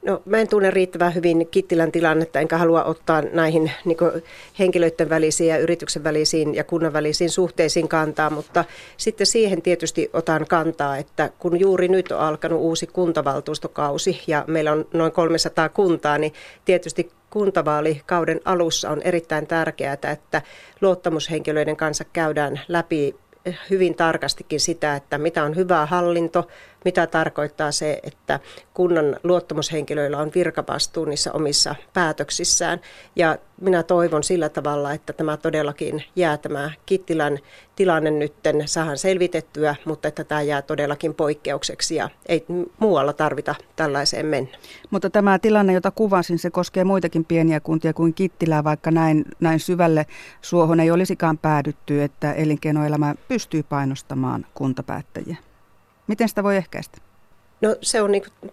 No, mä en tunne riittävän hyvin Kittilän tilannetta, enkä halua ottaa näihin niin henkilöiden välisiin ja yrityksen välisiin ja kunnan välisiin suhteisiin kantaa, mutta sitten siihen tietysti otan kantaa, että kun juuri nyt on alkanut uusi kuntavaltuustokausi ja meillä on noin 300 kuntaa, niin tietysti kuntavaalikauden alussa on erittäin tärkeää, että luottamushenkilöiden kanssa käydään läpi hyvin tarkastikin sitä, että mitä on hyvä hallinto, mitä tarkoittaa se, että kunnan luottamushenkilöillä on virkavastuu niissä omissa päätöksissään. Ja minä toivon sillä tavalla, että tämä todellakin jää tämä Kittilän tilanne nytten saadaan selvitettyä, mutta että tämä jää todellakin poikkeukseksi ja ei muualla tarvita tällaiseen mennä. Mutta tämä tilanne, jota kuvasin, se koskee muitakin pieniä kuntia kuin Kittilää, vaikka näin, näin syvälle suohon ei olisikaan päädytty, että elinkeinoelämä pystyy painostamaan kuntapäättäjiä. Miten sitä voi ehkäistä? No se on niin kuin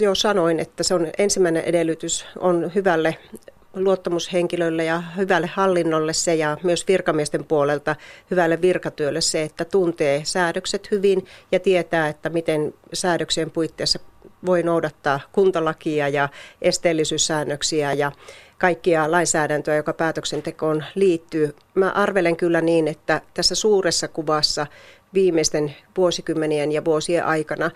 jo sanoin, että se on ensimmäinen edellytys on hyvälle luottamushenkilölle ja hyvälle hallinnolle se ja myös virkamiesten puolelta hyvälle virkatyölle se, että tuntee säädökset hyvin ja tietää, että miten säädöksien puitteissa voi noudattaa kuntalakia ja esteellisyyssäännöksiä ja kaikkia lainsäädäntöä, joka päätöksentekoon liittyy. Mä arvelen kyllä niin, että tässä suuressa kuvassa viimeisten vuosikymmenien ja vuosien aikana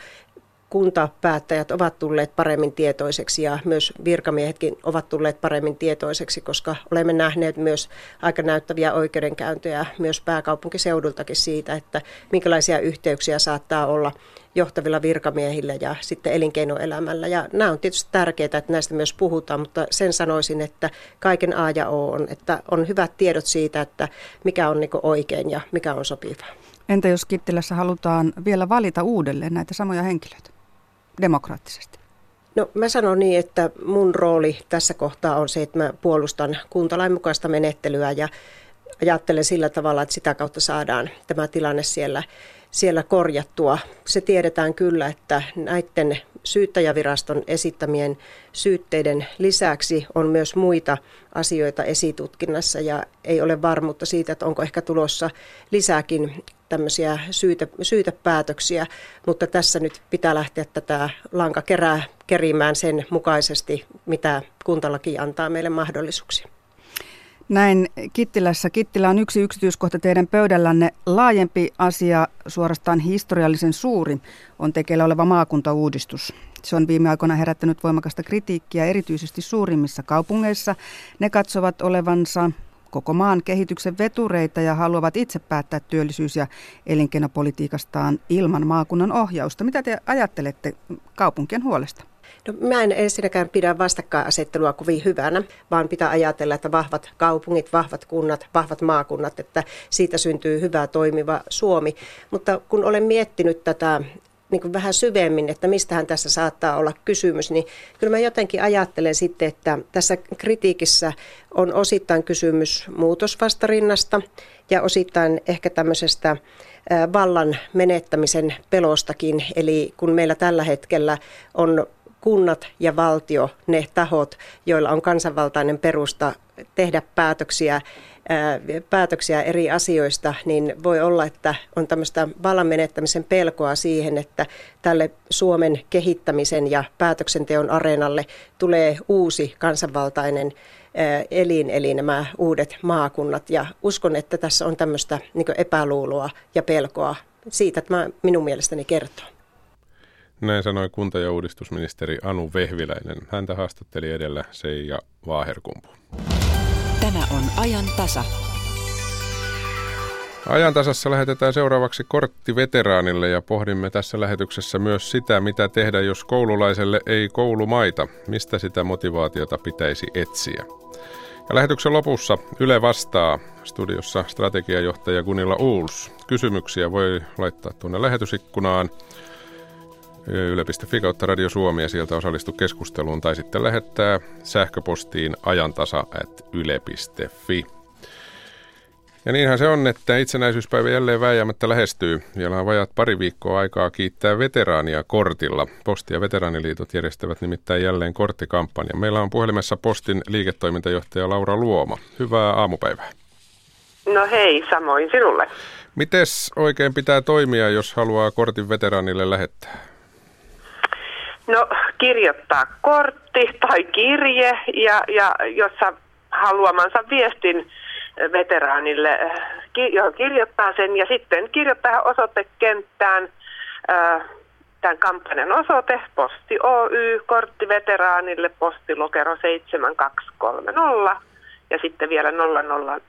kuntapäättäjät ovat tulleet paremmin tietoiseksi ja myös virkamiehetkin ovat tulleet paremmin tietoiseksi, koska olemme nähneet myös aika näyttäviä oikeudenkäyntejä myös pääkaupunkiseudultakin siitä, että minkälaisia yhteyksiä saattaa olla johtavilla virkamiehillä ja sitten elinkeinoelämällä. Ja nämä on tietysti tärkeää, että näistä myös puhutaan, mutta sen sanoisin, että kaiken A ja O on, että on hyvät tiedot siitä, että mikä on niin oikein ja mikä on sopivaa. Entä jos Kittilässä halutaan vielä valita uudelleen näitä samoja henkilöitä demokraattisesti? No mä sanon niin, että mun rooli tässä kohtaa on se, että mä puolustan kuntalain mukaista menettelyä ja ajattelen sillä tavalla, että sitä kautta saadaan tämä tilanne siellä, siellä korjattua. Se tiedetään kyllä, että näiden syyttäjäviraston esittämien syytteiden lisäksi on myös muita asioita esitutkinnassa ja ei ole varmuutta siitä, että onko ehkä tulossa lisääkin tämmöisiä syytä, syytepäätöksiä, mutta tässä nyt pitää lähteä tätä lanka kerää kerimään sen mukaisesti, mitä kuntalaki antaa meille mahdollisuuksia. Näin Kittilässä. Kittilä on yksi yksityiskohta teidän pöydällänne. Laajempi asia, suorastaan historiallisen suuri, on tekeillä oleva maakuntauudistus. Se on viime aikoina herättänyt voimakasta kritiikkiä erityisesti suurimmissa kaupungeissa. Ne katsovat olevansa koko maan kehityksen vetureita ja haluavat itse päättää työllisyys- ja elinkeinopolitiikastaan ilman maakunnan ohjausta. Mitä te ajattelette kaupunkien huolesta? No, mä en ensinnäkään pidä vastakkainasettelua kovin hyvänä, vaan pitää ajatella, että vahvat kaupungit, vahvat kunnat, vahvat maakunnat, että siitä syntyy hyvä toimiva Suomi. Mutta kun olen miettinyt tätä niin kuin vähän syvemmin, että mistähän tässä saattaa olla kysymys, niin kyllä mä jotenkin ajattelen sitten, että tässä kritiikissä on osittain kysymys muutosvastarinnasta ja osittain ehkä tämmöisestä vallan menettämisen pelostakin. Eli kun meillä tällä hetkellä on kunnat ja valtio ne tahot, joilla on kansanvaltainen perusta tehdä päätöksiä päätöksiä eri asioista, niin voi olla, että on tämmöistä vallan menettämisen pelkoa siihen, että tälle Suomen kehittämisen ja päätöksenteon areenalle tulee uusi kansanvaltainen elin, eli nämä uudet maakunnat. Ja uskon, että tässä on tämmöistä niin epäluuloa ja pelkoa siitä, että minun mielestäni kertoo. Näin sanoi kunta- ja uudistusministeri Anu Vehviläinen. Häntä haastatteli edellä Seija Vaaherkumpu. Tämä on ajan tasa. Ajan tasassa lähetetään seuraavaksi kortti veteraanille ja pohdimme tässä lähetyksessä myös sitä, mitä tehdä, jos koululaiselle ei koulumaita. Mistä sitä motivaatiota pitäisi etsiä? Ja lähetyksen lopussa Yle vastaa studiossa strategiajohtaja Gunilla Uuls. Kysymyksiä voi laittaa tuonne lähetysikkunaan yle.fi kautta Radio Suomi ja sieltä osallistu keskusteluun tai sitten lähettää sähköpostiin ajantasa.yle.fi. Ja niinhän se on, että itsenäisyyspäivä jälleen vääjäämättä lähestyy. Vielä on vajat pari viikkoa aikaa kiittää veteraania kortilla. Posti- ja veteraaniliitot järjestävät nimittäin jälleen korttikampanja. Meillä on puhelimessa Postin liiketoimintajohtaja Laura Luoma. Hyvää aamupäivää. No hei, samoin sinulle. Mites oikein pitää toimia, jos haluaa kortin veteraanille lähettää? No kirjoittaa kortti tai kirje, ja, ja jossa haluamansa viestin veteraanille, johon kirjoittaa sen ja sitten kirjoittaa osoitekenttään tämän kampanjan osoite, Posti Oy, kortti veteraanille, postilokero 7230 ja sitten vielä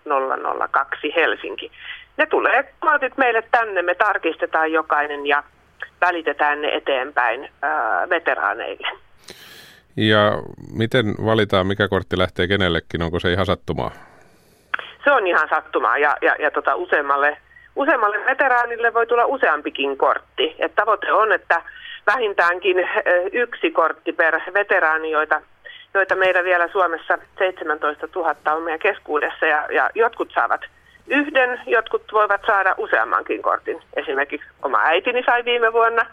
00002 Helsinki. Ne tulee kortit meille tänne, me tarkistetaan jokainen ja välitetään ne eteenpäin ää, veteraaneille. Ja miten valitaan, mikä kortti lähtee kenellekin? Onko se ihan sattumaa? Se on ihan sattumaa ja, ja, ja tota, useammalle, useammalle veteraanille voi tulla useampikin kortti. Et tavoite on, että vähintäänkin yksi kortti per veteraani, joita, joita meillä vielä Suomessa 17 000 on meidän keskuudessa ja, ja jotkut saavat – yhden, jotkut voivat saada useammankin kortin. Esimerkiksi oma äitini sai viime vuonna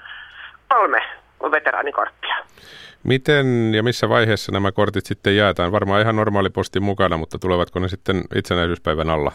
kolme veteraanikorttia. Miten ja missä vaiheessa nämä kortit sitten jaetaan? Varmaan ihan normaali postin mukana, mutta tulevatko ne sitten itsenäisyyspäivän alla?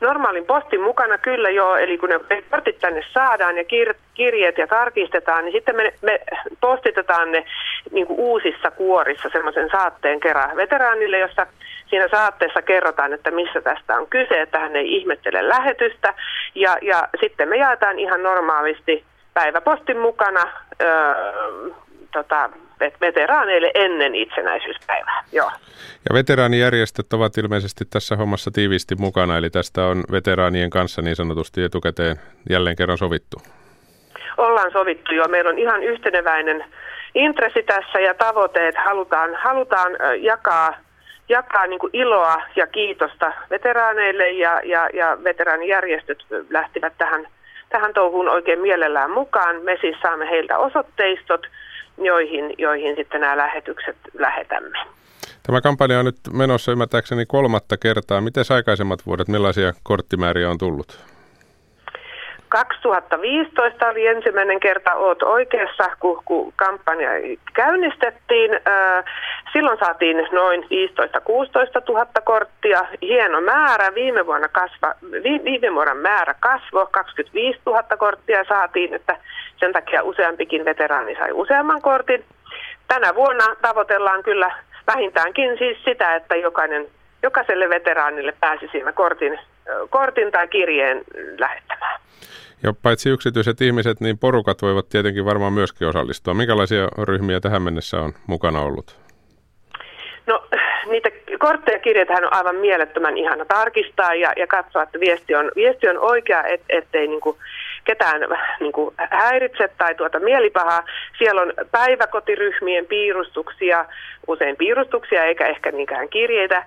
Normaalin postin mukana kyllä joo, eli kun ne kortit tänne saadaan ja kir- kirjeet ja tarkistetaan, niin sitten me, me postitetaan ne niin uusissa kuorissa semmoisen saatteen kerran veteraanille, jossa siinä saatteessa kerrotaan, että missä tästä on kyse, että hän ei ihmettele lähetystä. Ja, ja sitten me jaetaan ihan normaalisti päiväpostin mukana öö, tota, veteraaneille ennen itsenäisyyspäivää. Joo. Ja veteraanijärjestöt ovat ilmeisesti tässä hommassa tiiviisti mukana, eli tästä on veteraanien kanssa niin sanotusti etukäteen jälleen kerran sovittu. Ollaan sovittu jo. Meillä on ihan yhteneväinen intressi tässä ja tavoitteet. Halutaan, halutaan jakaa jakaa niin kuin iloa ja kiitosta veteraaneille ja, ja, ja veteraanijärjestöt lähtivät tähän, tähän touhuun oikein mielellään mukaan. Me siis saamme heiltä osoitteistot, joihin, joihin sitten nämä lähetykset lähetämme. Tämä kampanja on nyt menossa ymmärtääkseni kolmatta kertaa. Miten aikaisemmat vuodet, millaisia korttimääriä on tullut? 2015 oli ensimmäinen kerta Oot oikeassa, kun, kun kampanja käynnistettiin. Silloin saatiin noin 15-16 000 korttia. Hieno määrä. Viime vuonna, kasva, viime vuonna määrä kasvoi. 25 000 korttia saatiin, että sen takia useampikin veteraani sai useamman kortin. Tänä vuonna tavoitellaan kyllä vähintäänkin siis sitä, että jokainen, jokaiselle veteraanille pääsi siinä kortin, kortin tai kirjeen lähettämään. Ja paitsi yksityiset ihmiset, niin porukat voivat tietenkin varmaan myöskin osallistua. Minkälaisia ryhmiä tähän mennessä on mukana ollut? No niitä kortteja kirjeitähän on aivan mielettömän ihana tarkistaa ja, ja katsoa, että viesti on, viesti on oikea, et, ettei niinku ketään niinku häiritse tai tuota mielipahaa. Siellä on päiväkotiryhmien piirustuksia, usein piirustuksia eikä ehkä niinkään kirjeitä.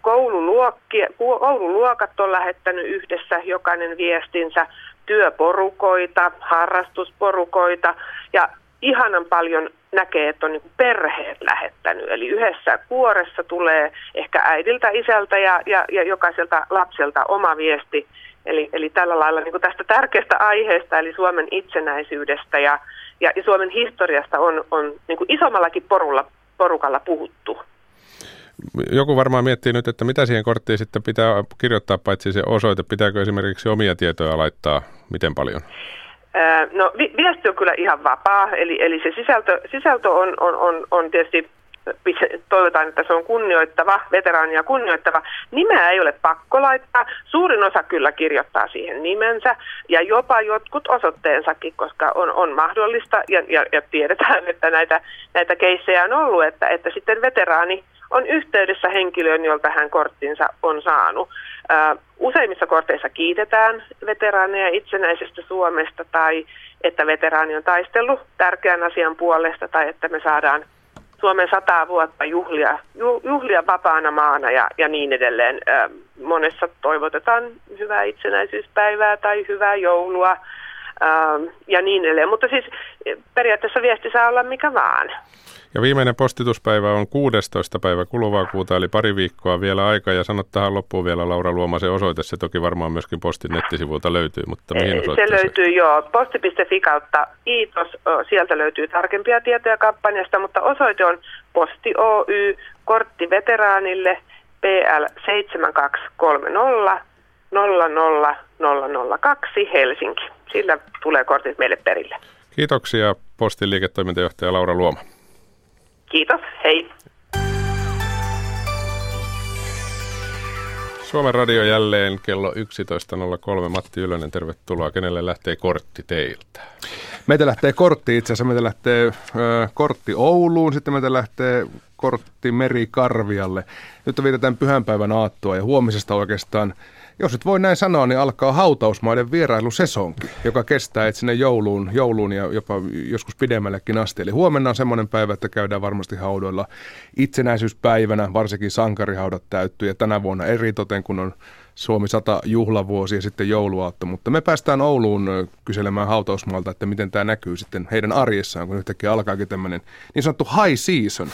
Koululuokki, koululuokat on lähettänyt yhdessä jokainen viestinsä työporukoita, harrastusporukoita ja ihanan paljon näkee, että on niin perheet lähettänyt. Eli yhdessä kuoressa tulee ehkä äidiltä, isältä ja, ja, ja jokaiselta lapselta oma viesti. Eli, eli tällä lailla niin tästä tärkeästä aiheesta, eli Suomen itsenäisyydestä ja, ja, Suomen historiasta on, on niin isommallakin porulla, porukalla puhuttu. Joku varmaan miettii nyt, että mitä siihen korttiin sitten pitää kirjoittaa, paitsi se osoite. Pitääkö esimerkiksi omia tietoja laittaa miten paljon? No vi- viesti on kyllä ihan vapaa, eli, eli se sisältö, sisältö on, on, on, on tietysti toivotaan, että se on kunnioittava, veteraania kunnioittava. Nimeä ei ole pakko laittaa. Suurin osa kyllä kirjoittaa siihen nimensä ja jopa jotkut osoitteensakin, koska on, on mahdollista ja, ja, ja tiedetään, että näitä, näitä keissejä on ollut, että, että sitten veteraani on yhteydessä henkilöön, jolta hän korttinsa on saanut. Useimmissa korteissa kiitetään veteraaneja itsenäisestä Suomesta tai että veteraani on taistellut tärkeän asian puolesta tai että me saadaan Suomen sataa vuotta juhlia, juhlia vapaana maana ja, ja niin edelleen. Monessa toivotetaan hyvää itsenäisyyspäivää tai hyvää joulua ja niin edelleen. Mutta siis periaatteessa viesti saa olla mikä vaan. Ja viimeinen postituspäivä on 16. päivä kuluvaa kuuta, eli pari viikkoa vielä aikaa. Ja sanot tähän loppuun vielä Laura Luomasen osoite. Se toki varmaan myöskin postin nettisivulta löytyy, mutta mihin Se löytyy joo, posti.fi kautta kiitos. Sieltä löytyy tarkempia tietoja kampanjasta, mutta osoite on Posti Oy, kortti veteraanille, PL 7230 00002 Helsinki. Sillä tulee kortit meille perille. Kiitoksia postin liiketoimintajohtaja Laura Luoma. Kiitos, hei. Suomen radio jälleen kello 11.03. Matti Ylönen, tervetuloa. Kenelle lähtee kortti teiltä? Meitä lähtee kortti itse asiassa. Meitä lähtee ö, kortti Ouluun, sitten meitä lähtee kortti Merikarvialle. Nyt vietetään pyhänpäivän aattoa ja huomisesta oikeastaan jos et voi näin sanoa, niin alkaa hautausmaiden vierailusesonki, joka kestää et sinne jouluun, jouluun ja jopa joskus pidemmällekin asti. Eli huomenna on semmoinen päivä, että käydään varmasti haudoilla itsenäisyyspäivänä, varsinkin sankarihaudat täyttyy ja tänä vuonna eritoten, kun on Suomi 100 juhlavuosi ja sitten jouluaatto, mutta me päästään Ouluun kyselemään hautausmaalta, että miten tämä näkyy sitten heidän arjessaan, kun yhtäkkiä alkaakin tämmöinen niin sanottu high season.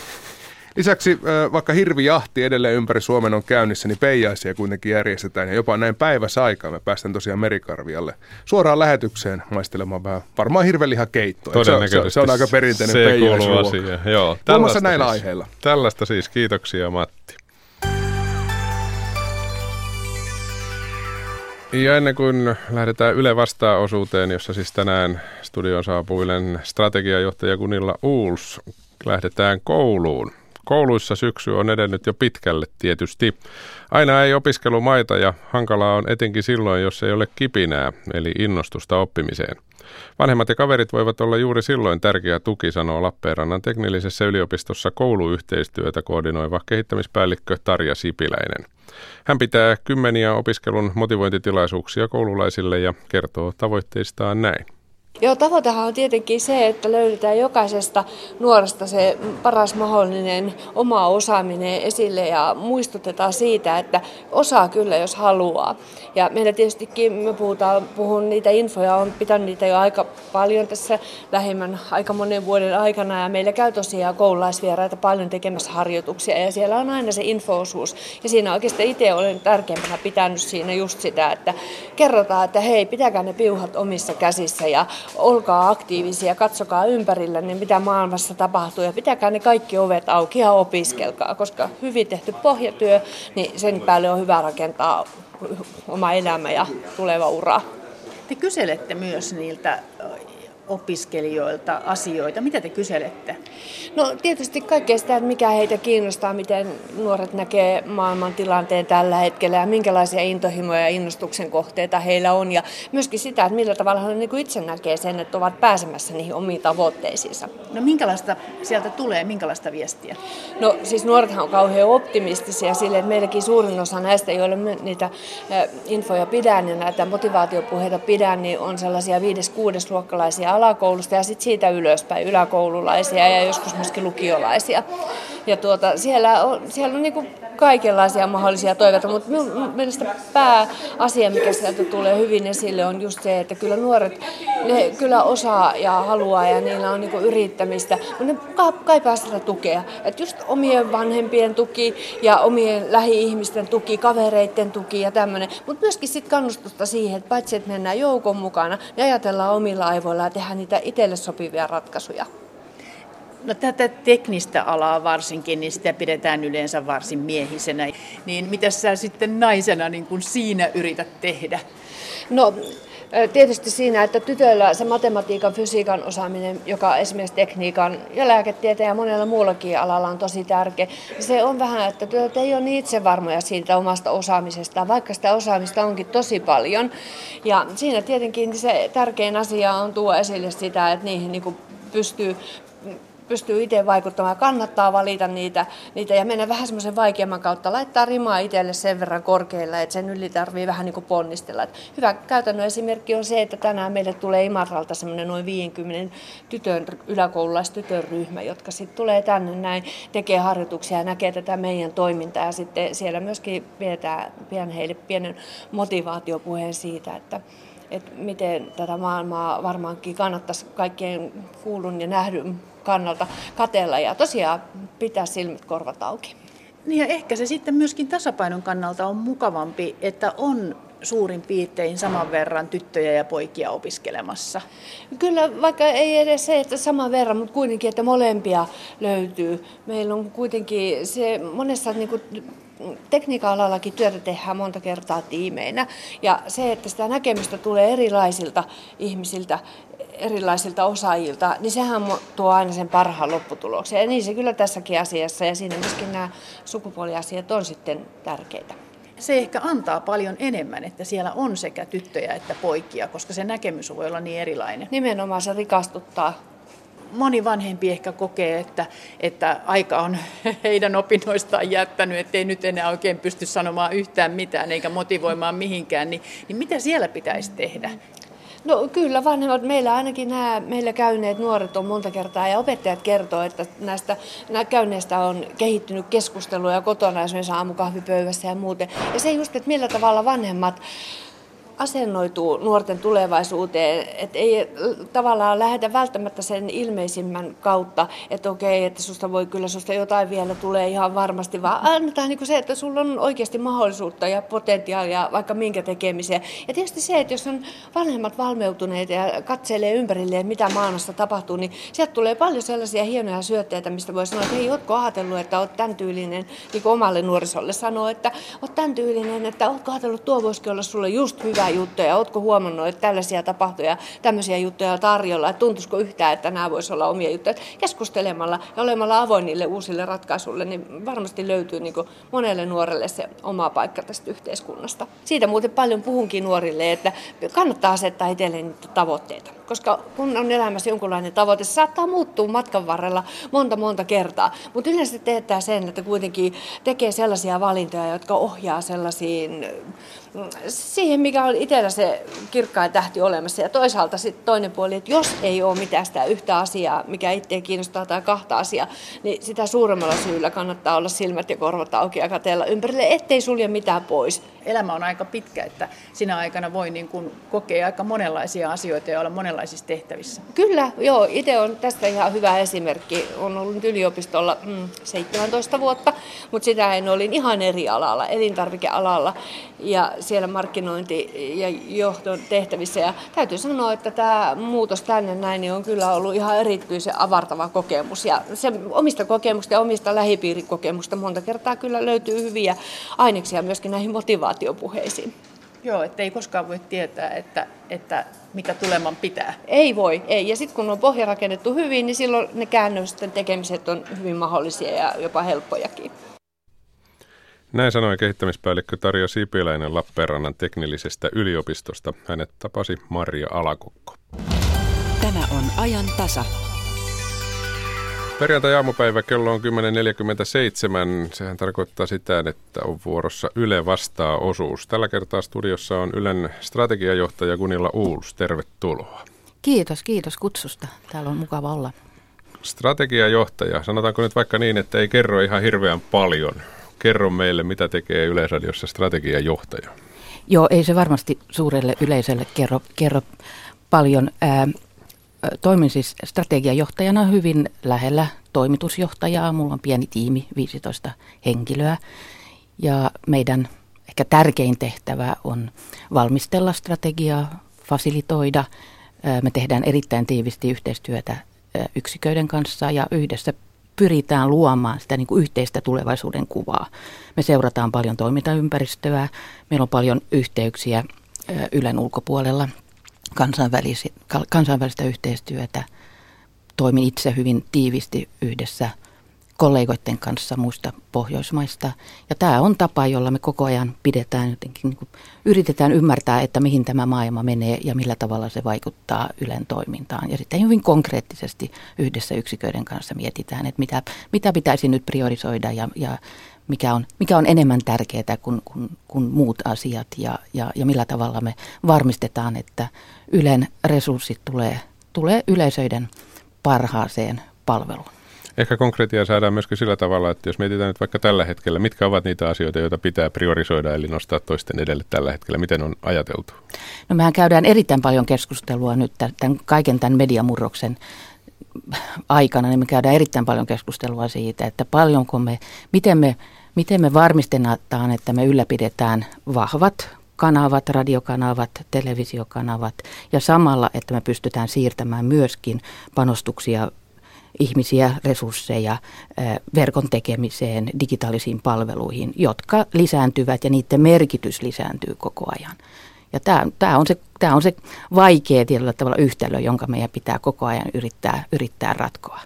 Lisäksi vaikka hirvijahti edelleen ympäri Suomen on käynnissä, niin peijaisia kuitenkin järjestetään. Ja jopa näin päivässä aikaa me päästään tosiaan Merikarvialle suoraan lähetykseen maistelemaan vähän varmaan hirvelihakeittoa. Se, se, se on aika perinteinen se asia. Joo, tällaista näillä siis, aiheilla. Tällaista siis. Kiitoksia Matti. Ja ennen kuin lähdetään Yle vastaa-osuuteen, jossa siis tänään studion saapuu Ylen strategiajohtaja Gunilla Uuls, lähdetään kouluun. Kouluissa syksy on edennyt jo pitkälle tietysti. Aina ei opiskelu maita ja hankalaa on etenkin silloin, jos ei ole kipinää, eli innostusta oppimiseen. Vanhemmat ja kaverit voivat olla juuri silloin tärkeä tuki, sanoo Lappeenrannan teknillisessä yliopistossa kouluyhteistyötä koordinoiva kehittämispäällikkö Tarja Sipiläinen. Hän pitää kymmeniä opiskelun motivointitilaisuuksia koululaisille ja kertoo tavoitteistaan näin. Joo, tavoitehan on tietenkin se, että löydetään jokaisesta nuoresta se paras mahdollinen oma osaaminen esille ja muistutetaan siitä, että osaa kyllä, jos haluaa. Ja meillä tietystikin, me puhutaan, puhun niitä infoja, on pitänyt niitä jo aika paljon tässä lähimmän aika monen vuoden aikana ja meillä käy tosiaan koululaisvieraita paljon tekemässä harjoituksia ja siellä on aina se infoosuus. Ja siinä oikeastaan itse olen tärkeimpänä pitänyt siinä just sitä, että kerrotaan, että hei, pitäkää ne piuhat omissa käsissä ja olkaa aktiivisia, katsokaa ympärillä, niin mitä maailmassa tapahtuu ja pitäkää ne kaikki ovet auki ja opiskelkaa, koska hyvin tehty pohjatyö, niin sen päälle on hyvä rakentaa oma elämä ja tuleva ura. Te kyselette myös niiltä opiskelijoilta asioita? Mitä te kyselette? No tietysti kaikkea sitä, että mikä heitä kiinnostaa, miten nuoret näkee maailman tilanteen tällä hetkellä ja minkälaisia intohimoja ja innostuksen kohteita heillä on. Ja myöskin sitä, että millä tavalla he niin itse näkee sen, että ovat pääsemässä niihin omiin tavoitteisiinsa. No minkälaista sieltä tulee, minkälaista viestiä? No siis nuorethan on kauhean optimistisia sille, että meilläkin suurin osa näistä, joille me niitä infoja pidän ja näitä motivaatiopuheita pidän, niin on sellaisia 5-6 luokkalaisia alakoulusta ja sitten siitä ylöspäin yläkoululaisia ja joskus myöskin lukiolaisia. Ja tuota, siellä on, siellä on niin kuin kaikenlaisia mahdollisia toiveita, mutta minun mielestä pääasia, mikä sieltä tulee hyvin esille, on just se, että kyllä nuoret, ne kyllä osaa ja haluaa ja niillä on niin yrittämistä, mutta ne kaipaa sitä tukea. Että just omien vanhempien tuki ja omien lähi-ihmisten tuki, kavereiden tuki ja tämmöinen, mutta myöskin sitten kannustusta siihen, että paitsi että mennään joukon mukana, niin ajatellaan omilla aivoilla ja tehdään niitä itselle sopivia ratkaisuja. No tätä teknistä alaa varsinkin, niin sitä pidetään yleensä varsin miehisenä. Niin mitä sä sitten naisena niin kuin siinä yrität tehdä? No tietysti siinä, että tytöillä se matematiikan, fysiikan osaaminen, joka esimerkiksi tekniikan ja lääketieteen ja monella muullakin alalla on tosi tärkeä, se on vähän, että tytöt ei ole niin itsevarmoja siitä omasta osaamisestaan, vaikka sitä osaamista onkin tosi paljon. Ja siinä tietenkin se tärkein asia on tuo esille sitä, että niihin niin pystyy pystyy itse vaikuttamaan. Kannattaa valita niitä, niitä ja mennä vähän semmoisen vaikeamman kautta. Laittaa rimaa itselle sen verran korkealla, että sen yli tarvii vähän niin kuin ponnistella. Et hyvä käytännön esimerkki on se, että tänään meille tulee Imatralta semmoinen noin 50 tytön, yläkoululaistytön ryhmä, jotka sitten tulee tänne näin, tekee harjoituksia ja näkee tätä meidän toimintaa. Ja sitten siellä myöskin pidetään, pidän heille pienen motivaatiopuheen siitä, että että miten tätä maailmaa varmaankin kannattaisi kaikkien kuulun ja nähdyn kannalta katella ja tosiaan pitää silmät korvat auki. Niin ja ehkä se sitten myöskin tasapainon kannalta on mukavampi, että on suurin piirtein saman verran tyttöjä ja poikia opiskelemassa? Kyllä, vaikka ei edes se, että saman verran, mutta kuitenkin, että molempia löytyy. Meillä on kuitenkin se monessa niin kuin, tekniikan alallakin työtä tehdään monta kertaa tiimeinä. Ja se, että sitä näkemystä tulee erilaisilta ihmisiltä, erilaisilta osaajilta, niin sehän tuo aina sen parhaan lopputuloksen. Ja niin se kyllä tässäkin asiassa ja siinä myöskin nämä sukupuoliasiat on sitten tärkeitä. Se ehkä antaa paljon enemmän, että siellä on sekä tyttöjä että poikia, koska se näkemys voi olla niin erilainen. Nimenomaan se rikastuttaa moni vanhempi ehkä kokee, että, että aika on heidän opinnoistaan jättänyt, ettei nyt enää oikein pysty sanomaan yhtään mitään eikä motivoimaan mihinkään, niin, niin mitä siellä pitäisi tehdä? No kyllä vanhemmat, meillä ainakin nämä meillä käyneet nuoret on monta kertaa ja opettajat kertoo, että näistä nämä käynneistä on kehittynyt keskusteluja kotona esimerkiksi aamukahvipöydässä ja muuten. Ja se just, että millä tavalla vanhemmat asennoituu nuorten tulevaisuuteen, että ei tavallaan lähdetä välttämättä sen ilmeisimmän kautta, että okei, että susta voi kyllä, susta jotain vielä tulee ihan varmasti, vaan annetaan niin se, että sulla on oikeasti mahdollisuutta ja potentiaalia vaikka minkä tekemiseen. Ja tietysti se, että jos on vanhemmat valmeutuneet ja katselee ympärilleen, mitä maailmassa tapahtuu, niin sieltä tulee paljon sellaisia hienoja syötteitä, mistä voi sanoa, että hei, ootko ajatellut, että oot tämän tyylinen, niin kuin omalle nuorisolle sanoo, että oot tämän tyylinen, että ootko ajatellut, tuo voisikin olla sulle just hyvä hyvää juttuja? Oletko huomannut, että tällaisia tapahtuu ja tämmöisiä juttuja tarjolla? Että tuntuisiko yhtään, että nämä voisi olla omia juttuja? Keskustelemalla ja olemalla avoin niille uusille ratkaisuille, niin varmasti löytyy niin kuin monelle nuorelle se oma paikka tästä yhteiskunnasta. Siitä muuten paljon puhunkin nuorille, että kannattaa asettaa itselleen niitä tavoitteita. Koska kun on elämässä jonkunlainen tavoite, se saattaa muuttua matkan varrella monta monta kertaa. Mutta yleensä teettää sen, että kuitenkin tekee sellaisia valintoja, jotka ohjaa sellaisiin siihen, mikä on itsellä se kirkkain tähti olemassa. Ja toisaalta sitten toinen puoli, että jos ei ole mitään sitä yhtä asiaa, mikä itseä kiinnostaa tai kahta asiaa, niin sitä suuremmalla syyllä kannattaa olla silmät ja korvat auki ja katella ympärille, ettei sulje mitään pois. Elämä on aika pitkä, että sinä aikana voi niin kuin kokea aika monenlaisia asioita ja olla monenlaisissa tehtävissä. Kyllä, joo. Itse on tästä ihan hyvä esimerkki. Olen ollut yliopistolla mm, 17 vuotta, mutta sitä en olin ihan eri alalla, elintarvikealalla. Ja siellä markkinointi- ja johdon tehtävissä. Ja täytyy sanoa, että tämä muutos tänne näin niin on kyllä ollut ihan erityisen avartava kokemus. Ja se omista kokemusta ja omista lähipiirikokemusta monta kertaa kyllä löytyy hyviä aineksia myöskin näihin motivaatiopuheisiin. Joo, että ei koskaan voi tietää, että, että mitä tuleman pitää. Ei voi, ei. Ja sitten kun on pohja rakennettu hyvin, niin silloin ne käännösten tekemiset on hyvin mahdollisia ja jopa helppojakin. Näin sanoi kehittämispäällikkö Tarja Sipiläinen Lappeenrannan teknillisestä yliopistosta. Hänet tapasi Maria Alakukko. Tämä on ajan tasa. Perjantai-aamupäivä kello on 10.47. Sehän tarkoittaa sitä, että on vuorossa Yle vastaa osuus. Tällä kertaa studiossa on Ylen strategiajohtaja Gunilla Uuls. Tervetuloa. Kiitos, kiitos kutsusta. Täällä on mukava olla. Strategiajohtaja, sanotaanko nyt vaikka niin, että ei kerro ihan hirveän paljon. Kerro meille, mitä tekee Yleisradiossa strategiajohtaja. Joo, ei se varmasti suurelle yleisölle kerro, kerro paljon. Ää, toimin siis strategiajohtajana hyvin lähellä toimitusjohtajaa. Mulla on pieni tiimi, 15 henkilöä. Ja meidän ehkä tärkein tehtävä on valmistella strategiaa, fasilitoida. Me tehdään erittäin tiivisti yhteistyötä yksiköiden kanssa ja yhdessä pyritään luomaan sitä niin kuin yhteistä tulevaisuuden kuvaa. Me seurataan paljon toimintaympäristöä, meillä on paljon yhteyksiä Ylen ulkopuolella, kansainvälistä yhteistyötä. Toimin itse hyvin tiivisti yhdessä – kollegoiden kanssa muista Pohjoismaista. Ja tämä on tapa, jolla me koko ajan pidetään jotenkin, niin kuin, yritetään ymmärtää, että mihin tämä maailma menee ja millä tavalla se vaikuttaa Ylen toimintaan. Ja sitten hyvin konkreettisesti yhdessä yksiköiden kanssa mietitään, että mitä, mitä pitäisi nyt priorisoida ja, ja mikä, on, mikä on enemmän tärkeää kuin, kuin, kuin muut asiat ja, ja, ja millä tavalla me varmistetaan, että Ylen resurssit tulee, tulee yleisöiden parhaaseen palveluun. Ehkä konkreettia saadaan myöskin sillä tavalla, että jos mietitään nyt vaikka tällä hetkellä, mitkä ovat niitä asioita, joita pitää priorisoida, eli nostaa toisten edelle tällä hetkellä, miten on ajateltu? No mehän käydään erittäin paljon keskustelua nyt tämän, kaiken tämän mediamurroksen aikana, niin me käydään erittäin paljon keskustelua siitä, että paljonko me, miten me, miten me varmistetaan, että me ylläpidetään vahvat kanavat, radiokanavat, televisiokanavat ja samalla, että me pystytään siirtämään myöskin panostuksia ihmisiä, resursseja verkon tekemiseen, digitaalisiin palveluihin, jotka lisääntyvät ja niiden merkitys lisääntyy koko ajan. Ja tämä, tämä, on se, tämä on se vaikea tietyllä tavalla yhtälö, jonka meidän pitää koko ajan yrittää, yrittää ratkoa.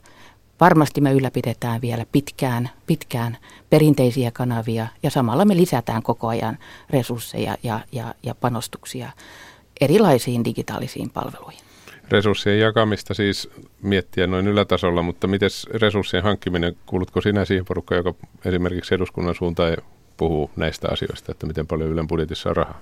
Varmasti me ylläpidetään vielä pitkään, pitkään perinteisiä kanavia ja samalla me lisätään koko ajan resursseja ja, ja, ja panostuksia erilaisiin digitaalisiin palveluihin resurssien jakamista siis miettiä noin ylätasolla, mutta miten resurssien hankkiminen, kuulutko sinä siihen porukkaan, joka esimerkiksi eduskunnan suuntaan puhuu näistä asioista, että miten paljon Ylen budjetissa on rahaa?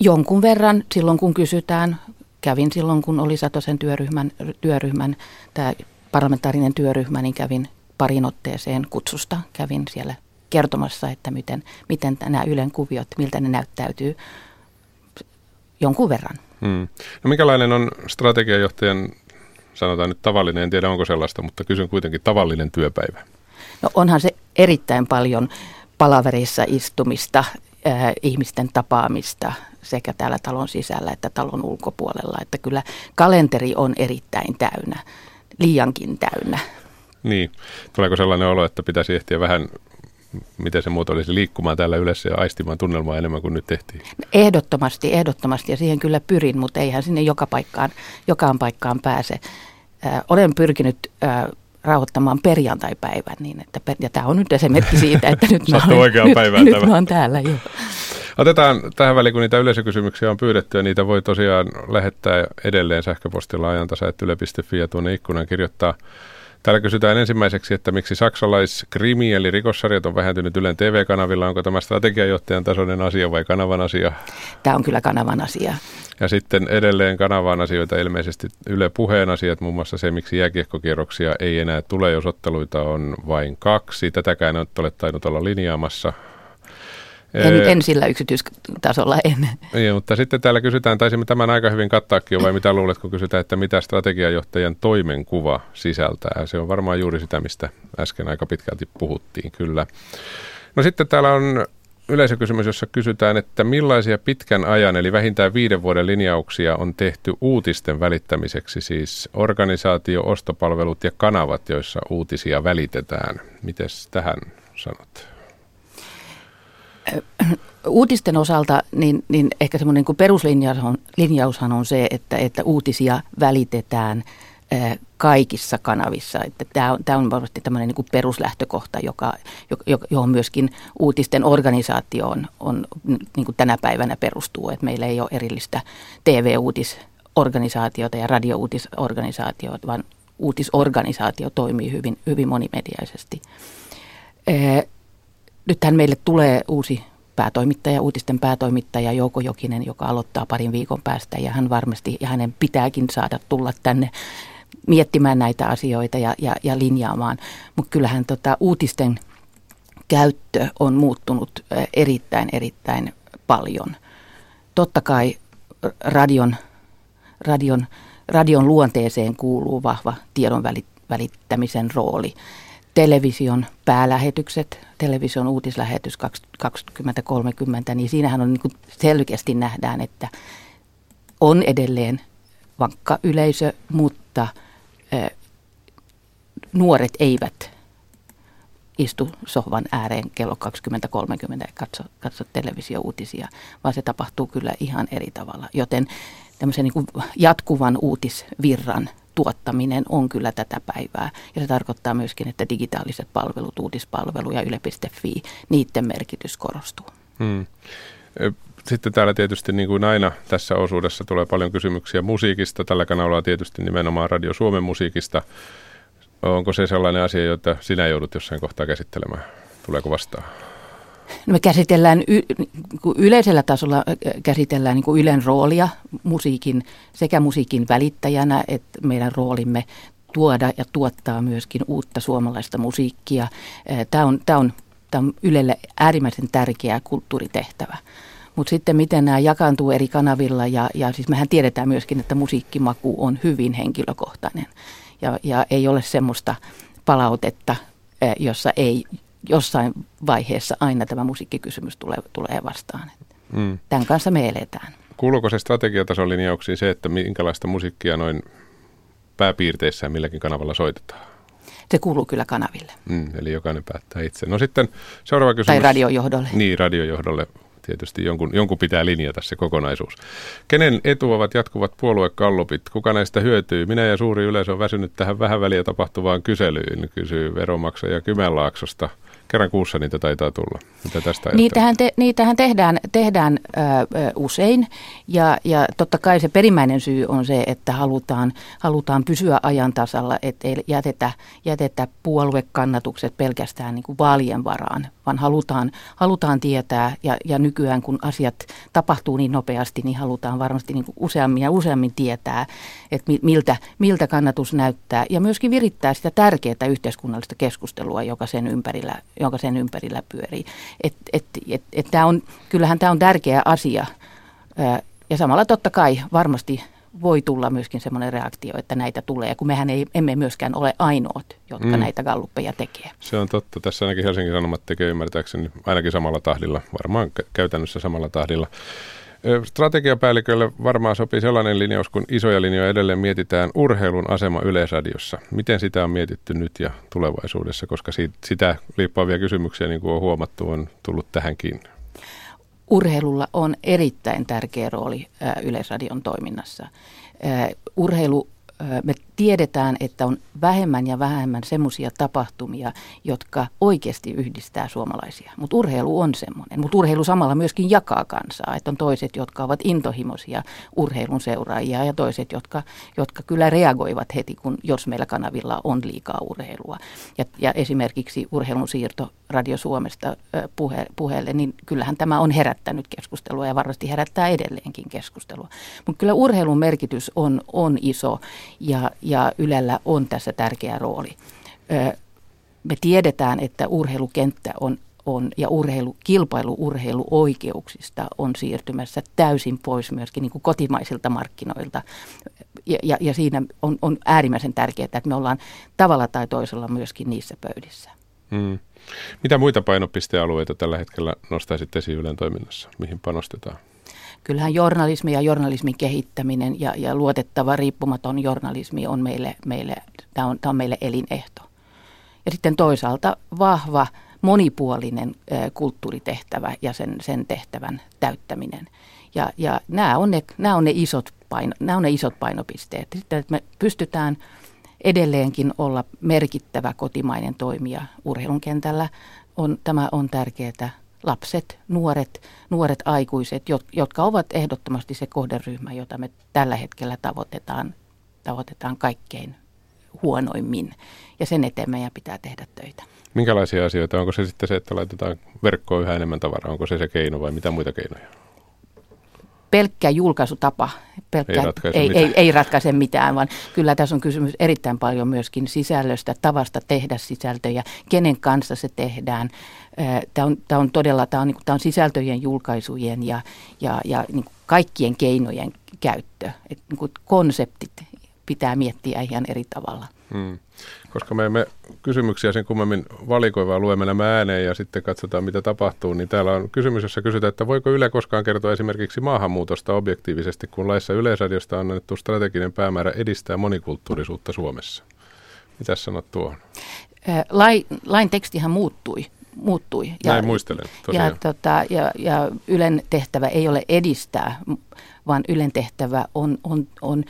Jonkun verran silloin, kun kysytään. Kävin silloin, kun oli Satosen työryhmän, työryhmän tämä parlamentaarinen työryhmä, niin kävin parin otteeseen kutsusta. Kävin siellä kertomassa, että miten, miten nämä Ylen kuviot, miltä ne näyttäytyy jonkun verran. Hmm. No minkälainen on strategiajohtajan, sanotaan nyt tavallinen, en tiedä onko sellaista, mutta kysyn kuitenkin tavallinen työpäivä? No onhan se erittäin paljon palaverissa istumista, äh, ihmisten tapaamista sekä täällä talon sisällä että talon ulkopuolella. Että kyllä kalenteri on erittäin täynnä, liiankin täynnä. Niin, tuleeko sellainen olo, että pitäisi ehtiä vähän miten se muoto olisi liikkumaan täällä yleensä ja aistimaan tunnelmaa enemmän kuin nyt tehtiin? Ehdottomasti, ehdottomasti ja siihen kyllä pyrin, mutta eihän sinne joka paikkaan, jokaan paikkaan pääse. Äh, olen pyrkinyt äh, rauhoittamaan perjantai-päivän niin, että per, ja tämä on nyt esimerkki siitä, että nyt, mä olen, nyt, nyt mä olen täällä. Jo. Otetaan tähän väliin, kun niitä yleisökysymyksiä on pyydetty ja niitä voi tosiaan lähettää edelleen sähköpostilla ajantasa.yle.fi ja tuonne ikkunan kirjoittaa Täällä kysytään ensimmäiseksi, että miksi saksalais-krimi eli rikossarjat on vähentynyt Ylen TV-kanavilla. Onko tämä strategiajohtajan tasoinen asia vai kanavan asia? Tämä on kyllä kanavan asia. Ja sitten edelleen kanavan asioita ilmeisesti Yle Puheen asiat, muun muassa se, miksi jääkiekkokierroksia ei enää tule, jos otteluita on vain kaksi. Tätäkään ei ole tainnut olla linjaamassa. En, en sillä yksityistasolla en. Ei, mutta sitten täällä kysytään, taisimme tämän aika hyvin kattaakin vai mitä luulet, kun kysytään, että mitä strategiajohtajan toimenkuva sisältää. Se on varmaan juuri sitä, mistä äsken aika pitkälti puhuttiin, kyllä. No sitten täällä on yleisökysymys, jossa kysytään, että millaisia pitkän ajan, eli vähintään viiden vuoden linjauksia on tehty uutisten välittämiseksi, siis organisaatio, ostopalvelut ja kanavat, joissa uutisia välitetään. Miten tähän sanot? Uutisten osalta niin, niin ehkä semmoinen niin peruslinjaushan on se, että, että uutisia välitetään kaikissa kanavissa. Että tämä, on, tämä on varmasti tämmöinen niin peruslähtökohta, joka, johon myöskin uutisten organisaatio on, on niin kuin tänä päivänä perustuu. Että meillä ei ole erillistä TV-uutisorganisaatiota ja radiouutisorganisaatiota, vaan uutisorganisaatio toimii hyvin, hyvin monimediaisesti nythän meille tulee uusi päätoimittaja, uutisten päätoimittaja Jouko Jokinen, joka aloittaa parin viikon päästä ja hän varmasti ja hänen pitääkin saada tulla tänne miettimään näitä asioita ja, ja, ja linjaamaan. Mutta kyllähän tota, uutisten käyttö on muuttunut erittäin, erittäin paljon. Totta kai radion, radion, radion luonteeseen kuuluu vahva tiedon välittämisen rooli. Television päälähetykset, television uutislähetys 2030, niin siinähän on niin selkeästi nähdään, että on edelleen vankka yleisö, mutta nuoret eivät istu sohvan ääreen kello 20.30 ja katso, katso televisiouutisia, vaan se tapahtuu kyllä ihan eri tavalla. Joten tämmöisen niin jatkuvan uutisvirran tuottaminen on kyllä tätä päivää. Ja se tarkoittaa myöskin, että digitaaliset palvelut, uutispalvelu ja yle.fi, niiden merkitys korostuu. Hmm. Sitten täällä tietysti niin kuin aina tässä osuudessa tulee paljon kysymyksiä musiikista. Tällä kanavalla tietysti nimenomaan Radio Suomen musiikista. Onko se sellainen asia, jota sinä joudut jossain kohtaa käsittelemään? Tuleeko vastaan? No me käsitellään y- yleisellä tasolla käsitellään niin Ylen roolia musiikin, sekä musiikin välittäjänä että meidän roolimme tuoda ja tuottaa myöskin uutta suomalaista musiikkia. Tämä on, tämä on, tämä on Ylelle äärimmäisen tärkeä kulttuuritehtävä. Mutta sitten miten nämä jakaantuu eri kanavilla ja, ja siis mehän tiedetään myöskin, että musiikkimaku on hyvin henkilökohtainen ja, ja ei ole semmoista palautetta, jossa ei jossain vaiheessa aina tämä musiikkikysymys tulee, tulee vastaan. Mm. Tämän kanssa me eletään. Kuuluuko se strategiatason linjauksiin se, että minkälaista musiikkia noin pääpiirteissään milläkin kanavalla soitetaan? Se kuuluu kyllä kanaville. Mm, eli jokainen päättää itse. No sitten seuraava kysymys. Tai radiojohdolle. Niin, radiojohdolle tietysti jonkun, jonkun pitää linjata se kokonaisuus. Kenen etu ovat jatkuvat puoluekallupit? Kuka näistä hyötyy? Minä ja suuri yleisö on väsynyt tähän vähän väliä tapahtuvaan kyselyyn, kysyy veromaksaja Kymenlaaksosta – kerran kuussa niitä taitaa tulla. Mitä tästä niitähän, te, niitähän tehdään, tehdään ö, usein. Ja, ja totta kai se perimmäinen syy on se, että halutaan, halutaan pysyä ajan tasalla, ettei jätetä, jätetä puoluekannatukset pelkästään niin kuin vaalien varaan, vaan halutaan, halutaan tietää. Ja, ja nykyään kun asiat tapahtuu niin nopeasti, niin halutaan varmasti niin kuin useammin ja useammin tietää, että miltä, miltä kannatus näyttää ja myöskin virittää sitä tärkeää yhteiskunnallista keskustelua, joka sen ympärillä jonka sen ympärillä pyörii. Et, et, et, et tää on, kyllähän tämä on tärkeä asia ja samalla totta kai varmasti voi tulla myöskin semmoinen reaktio, että näitä tulee, kun mehän ei, emme myöskään ole ainoat, jotka mm. näitä galluppeja tekee. Se on totta. Tässä ainakin Helsingin Sanomat tekee ymmärtääkseni ainakin samalla tahdilla, varmaan käytännössä samalla tahdilla. Strategiapäällikölle varmaan sopii sellainen linjaus, kun isoja linjoja edelleen mietitään urheilun asema yleisradiossa. Miten sitä on mietitty nyt ja tulevaisuudessa, koska siitä, sitä liippaavia kysymyksiä, niin kuin on huomattu, on tullut tähänkin. Urheilulla on erittäin tärkeä rooli Yleisradion toiminnassa. Urheilu me tiedetään, että on vähemmän ja vähemmän semmoisia tapahtumia, jotka oikeasti yhdistää suomalaisia. Mutta urheilu on semmoinen. Mutta urheilu samalla myöskin jakaa kansaa. Että on toiset, jotka ovat intohimoisia urheilun seuraajia ja toiset, jotka, jotka kyllä reagoivat heti, kun jos meillä kanavilla on liikaa urheilua. Ja, ja esimerkiksi urheilun siirto Radio Suomesta puhe, puheelle, niin kyllähän tämä on herättänyt keskustelua ja varmasti herättää edelleenkin keskustelua. Mutta kyllä urheilun merkitys on, on iso ja, ja Ylellä on tässä tärkeä rooli. Me tiedetään, että urheilukenttä on, on ja urheilu, kilpailu urheiluoikeuksista on siirtymässä täysin pois myöskin niin kuin kotimaisilta markkinoilta. Ja, ja, ja siinä on, on äärimmäisen tärkeää, että me ollaan tavalla tai toisella myöskin niissä pöydissä. Hmm. Mitä muita painopistealueita tällä hetkellä nostaisit esiin Ylen toiminnassa? Mihin panostetaan? Kyllähän journalismi ja journalismin kehittäminen ja, ja luotettava riippumaton journalismi on meille, meille, tämä on, tämä on meille elinehto. Ja sitten toisaalta vahva, monipuolinen kulttuuritehtävä ja sen, sen tehtävän täyttäminen. Ja, ja nämä, on ne, nämä, on ne isot paino, nämä on ne isot painopisteet. Sitten, että me pystytään edelleenkin olla merkittävä kotimainen toimija urheilun kentällä, on, tämä on tärkeää lapset, nuoret, nuoret aikuiset, jotka ovat ehdottomasti se kohderyhmä, jota me tällä hetkellä tavoitetaan, tavoitetaan kaikkein huonoimmin. Ja sen eteen meidän pitää tehdä töitä. Minkälaisia asioita? Onko se sitten se, että laitetaan verkkoon yhä enemmän tavaraa? Onko se se keino vai mitä muita keinoja? Pelkkä julkaisutapa pelkkä, ei, ratkaise ei, mitään. ei, ei ratkaise mitään, vaan kyllä tässä on kysymys erittäin paljon myöskin sisällöstä, tavasta tehdä sisältöjä, kenen kanssa se tehdään. Tämä on, tämä on todella tämä on, niin tämä on sisältöjen julkaisujen ja, ja, ja niin kaikkien keinojen käyttö. Et, niin konseptit pitää miettiä ihan eri tavalla. Hmm. Koska me emme kysymyksiä sen kummemmin valikoivaa luemme nämä ääneen ja sitten katsotaan, mitä tapahtuu, niin täällä on kysymys, jossa kysytään, että voiko Yle koskaan kertoa esimerkiksi maahanmuutosta objektiivisesti, kun laissa Yleisradiosta on annettu strateginen päämäärä edistää monikulttuurisuutta Suomessa. Mitä sanot tuohon? Lain, lain tekstihän muuttui muuttui. Ja, Näin muistelen, tosiaan. Ja, tota, ja, ja Ylen tehtävä ei ole edistää, vaan Ylen tehtävä on, on, on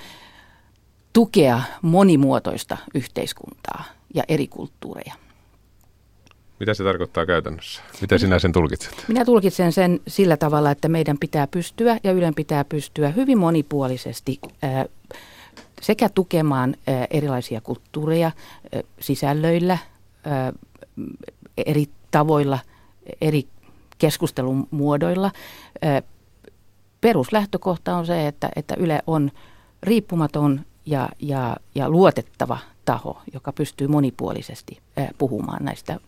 tukea monimuotoista yhteiskuntaa ja eri kulttuureja. Mitä se tarkoittaa käytännössä? Mitä sinä sen tulkitset? Minä tulkitsen sen sillä tavalla, että meidän pitää pystyä ja Ylen pitää pystyä hyvin monipuolisesti sekä tukemaan erilaisia kulttuureja sisällöillä, eri tavoilla, eri keskustelun muodoilla. Peruslähtökohta on se, että, että Yle on riippumaton ja, ja, ja luotettava taho, joka pystyy monipuolisesti puhumaan näistä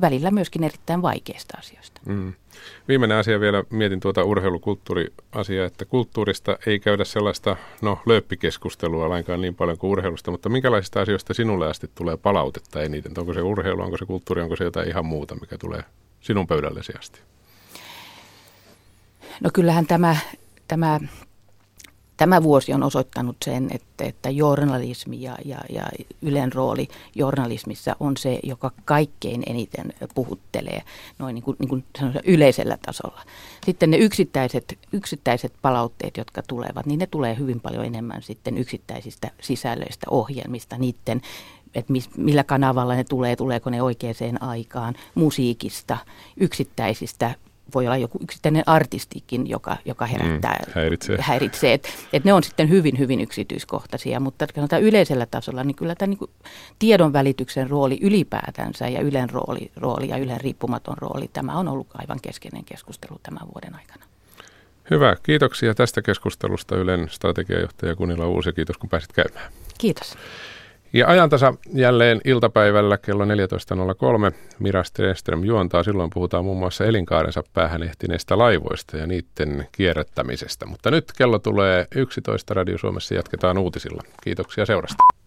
välillä myöskin erittäin vaikeista asioista. Mm. Viimeinen asia vielä, mietin tuota urheilukulttuuriasiaa, että kulttuurista ei käydä sellaista no, lööppikeskustelua lainkaan niin paljon kuin urheilusta, mutta minkälaisista asioista sinulle asti tulee palautetta eniten? Onko se urheilu, onko se kulttuuri, onko se jotain ihan muuta, mikä tulee sinun pöydällesi asti? No kyllähän tämä, tämä Tämä vuosi on osoittanut sen, että, että journalismi ja, ja, ja Ylen rooli journalismissa on se, joka kaikkein eniten puhuttelee noin niin kuin, niin kuin yleisellä tasolla. Sitten ne yksittäiset, yksittäiset palautteet, jotka tulevat, niin ne tulee hyvin paljon enemmän sitten yksittäisistä sisällöistä, ohjelmista, niiden että mis, millä kanavalla ne tulee, tuleeko ne oikeaan aikaan, musiikista, yksittäisistä voi olla joku yksittäinen artistikin, joka, joka herättää, mm, häiritsee. häiritsee. Et, et ne on sitten hyvin, hyvin yksityiskohtaisia, mutta sanotaan yleisellä tasolla, niin kyllä tämä niin tiedon välityksen rooli ylipäätänsä ja Ylen rooli, rooli ja Ylen riippumaton rooli, tämä on ollut aivan keskeinen keskustelu tämän vuoden aikana. Hyvä, kiitoksia tästä keskustelusta Ylen strategiajohtaja Kunila Uusi. Kiitos kun pääsit käymään. Kiitos. Ja ajantasa jälleen iltapäivällä kello 14.03. Mira Stenström juontaa. Silloin puhutaan muun muassa elinkaarensa päähän ehtineistä laivoista ja niiden kierrättämisestä. Mutta nyt kello tulee 11. Radio Suomessa jatketaan uutisilla. Kiitoksia seurasta.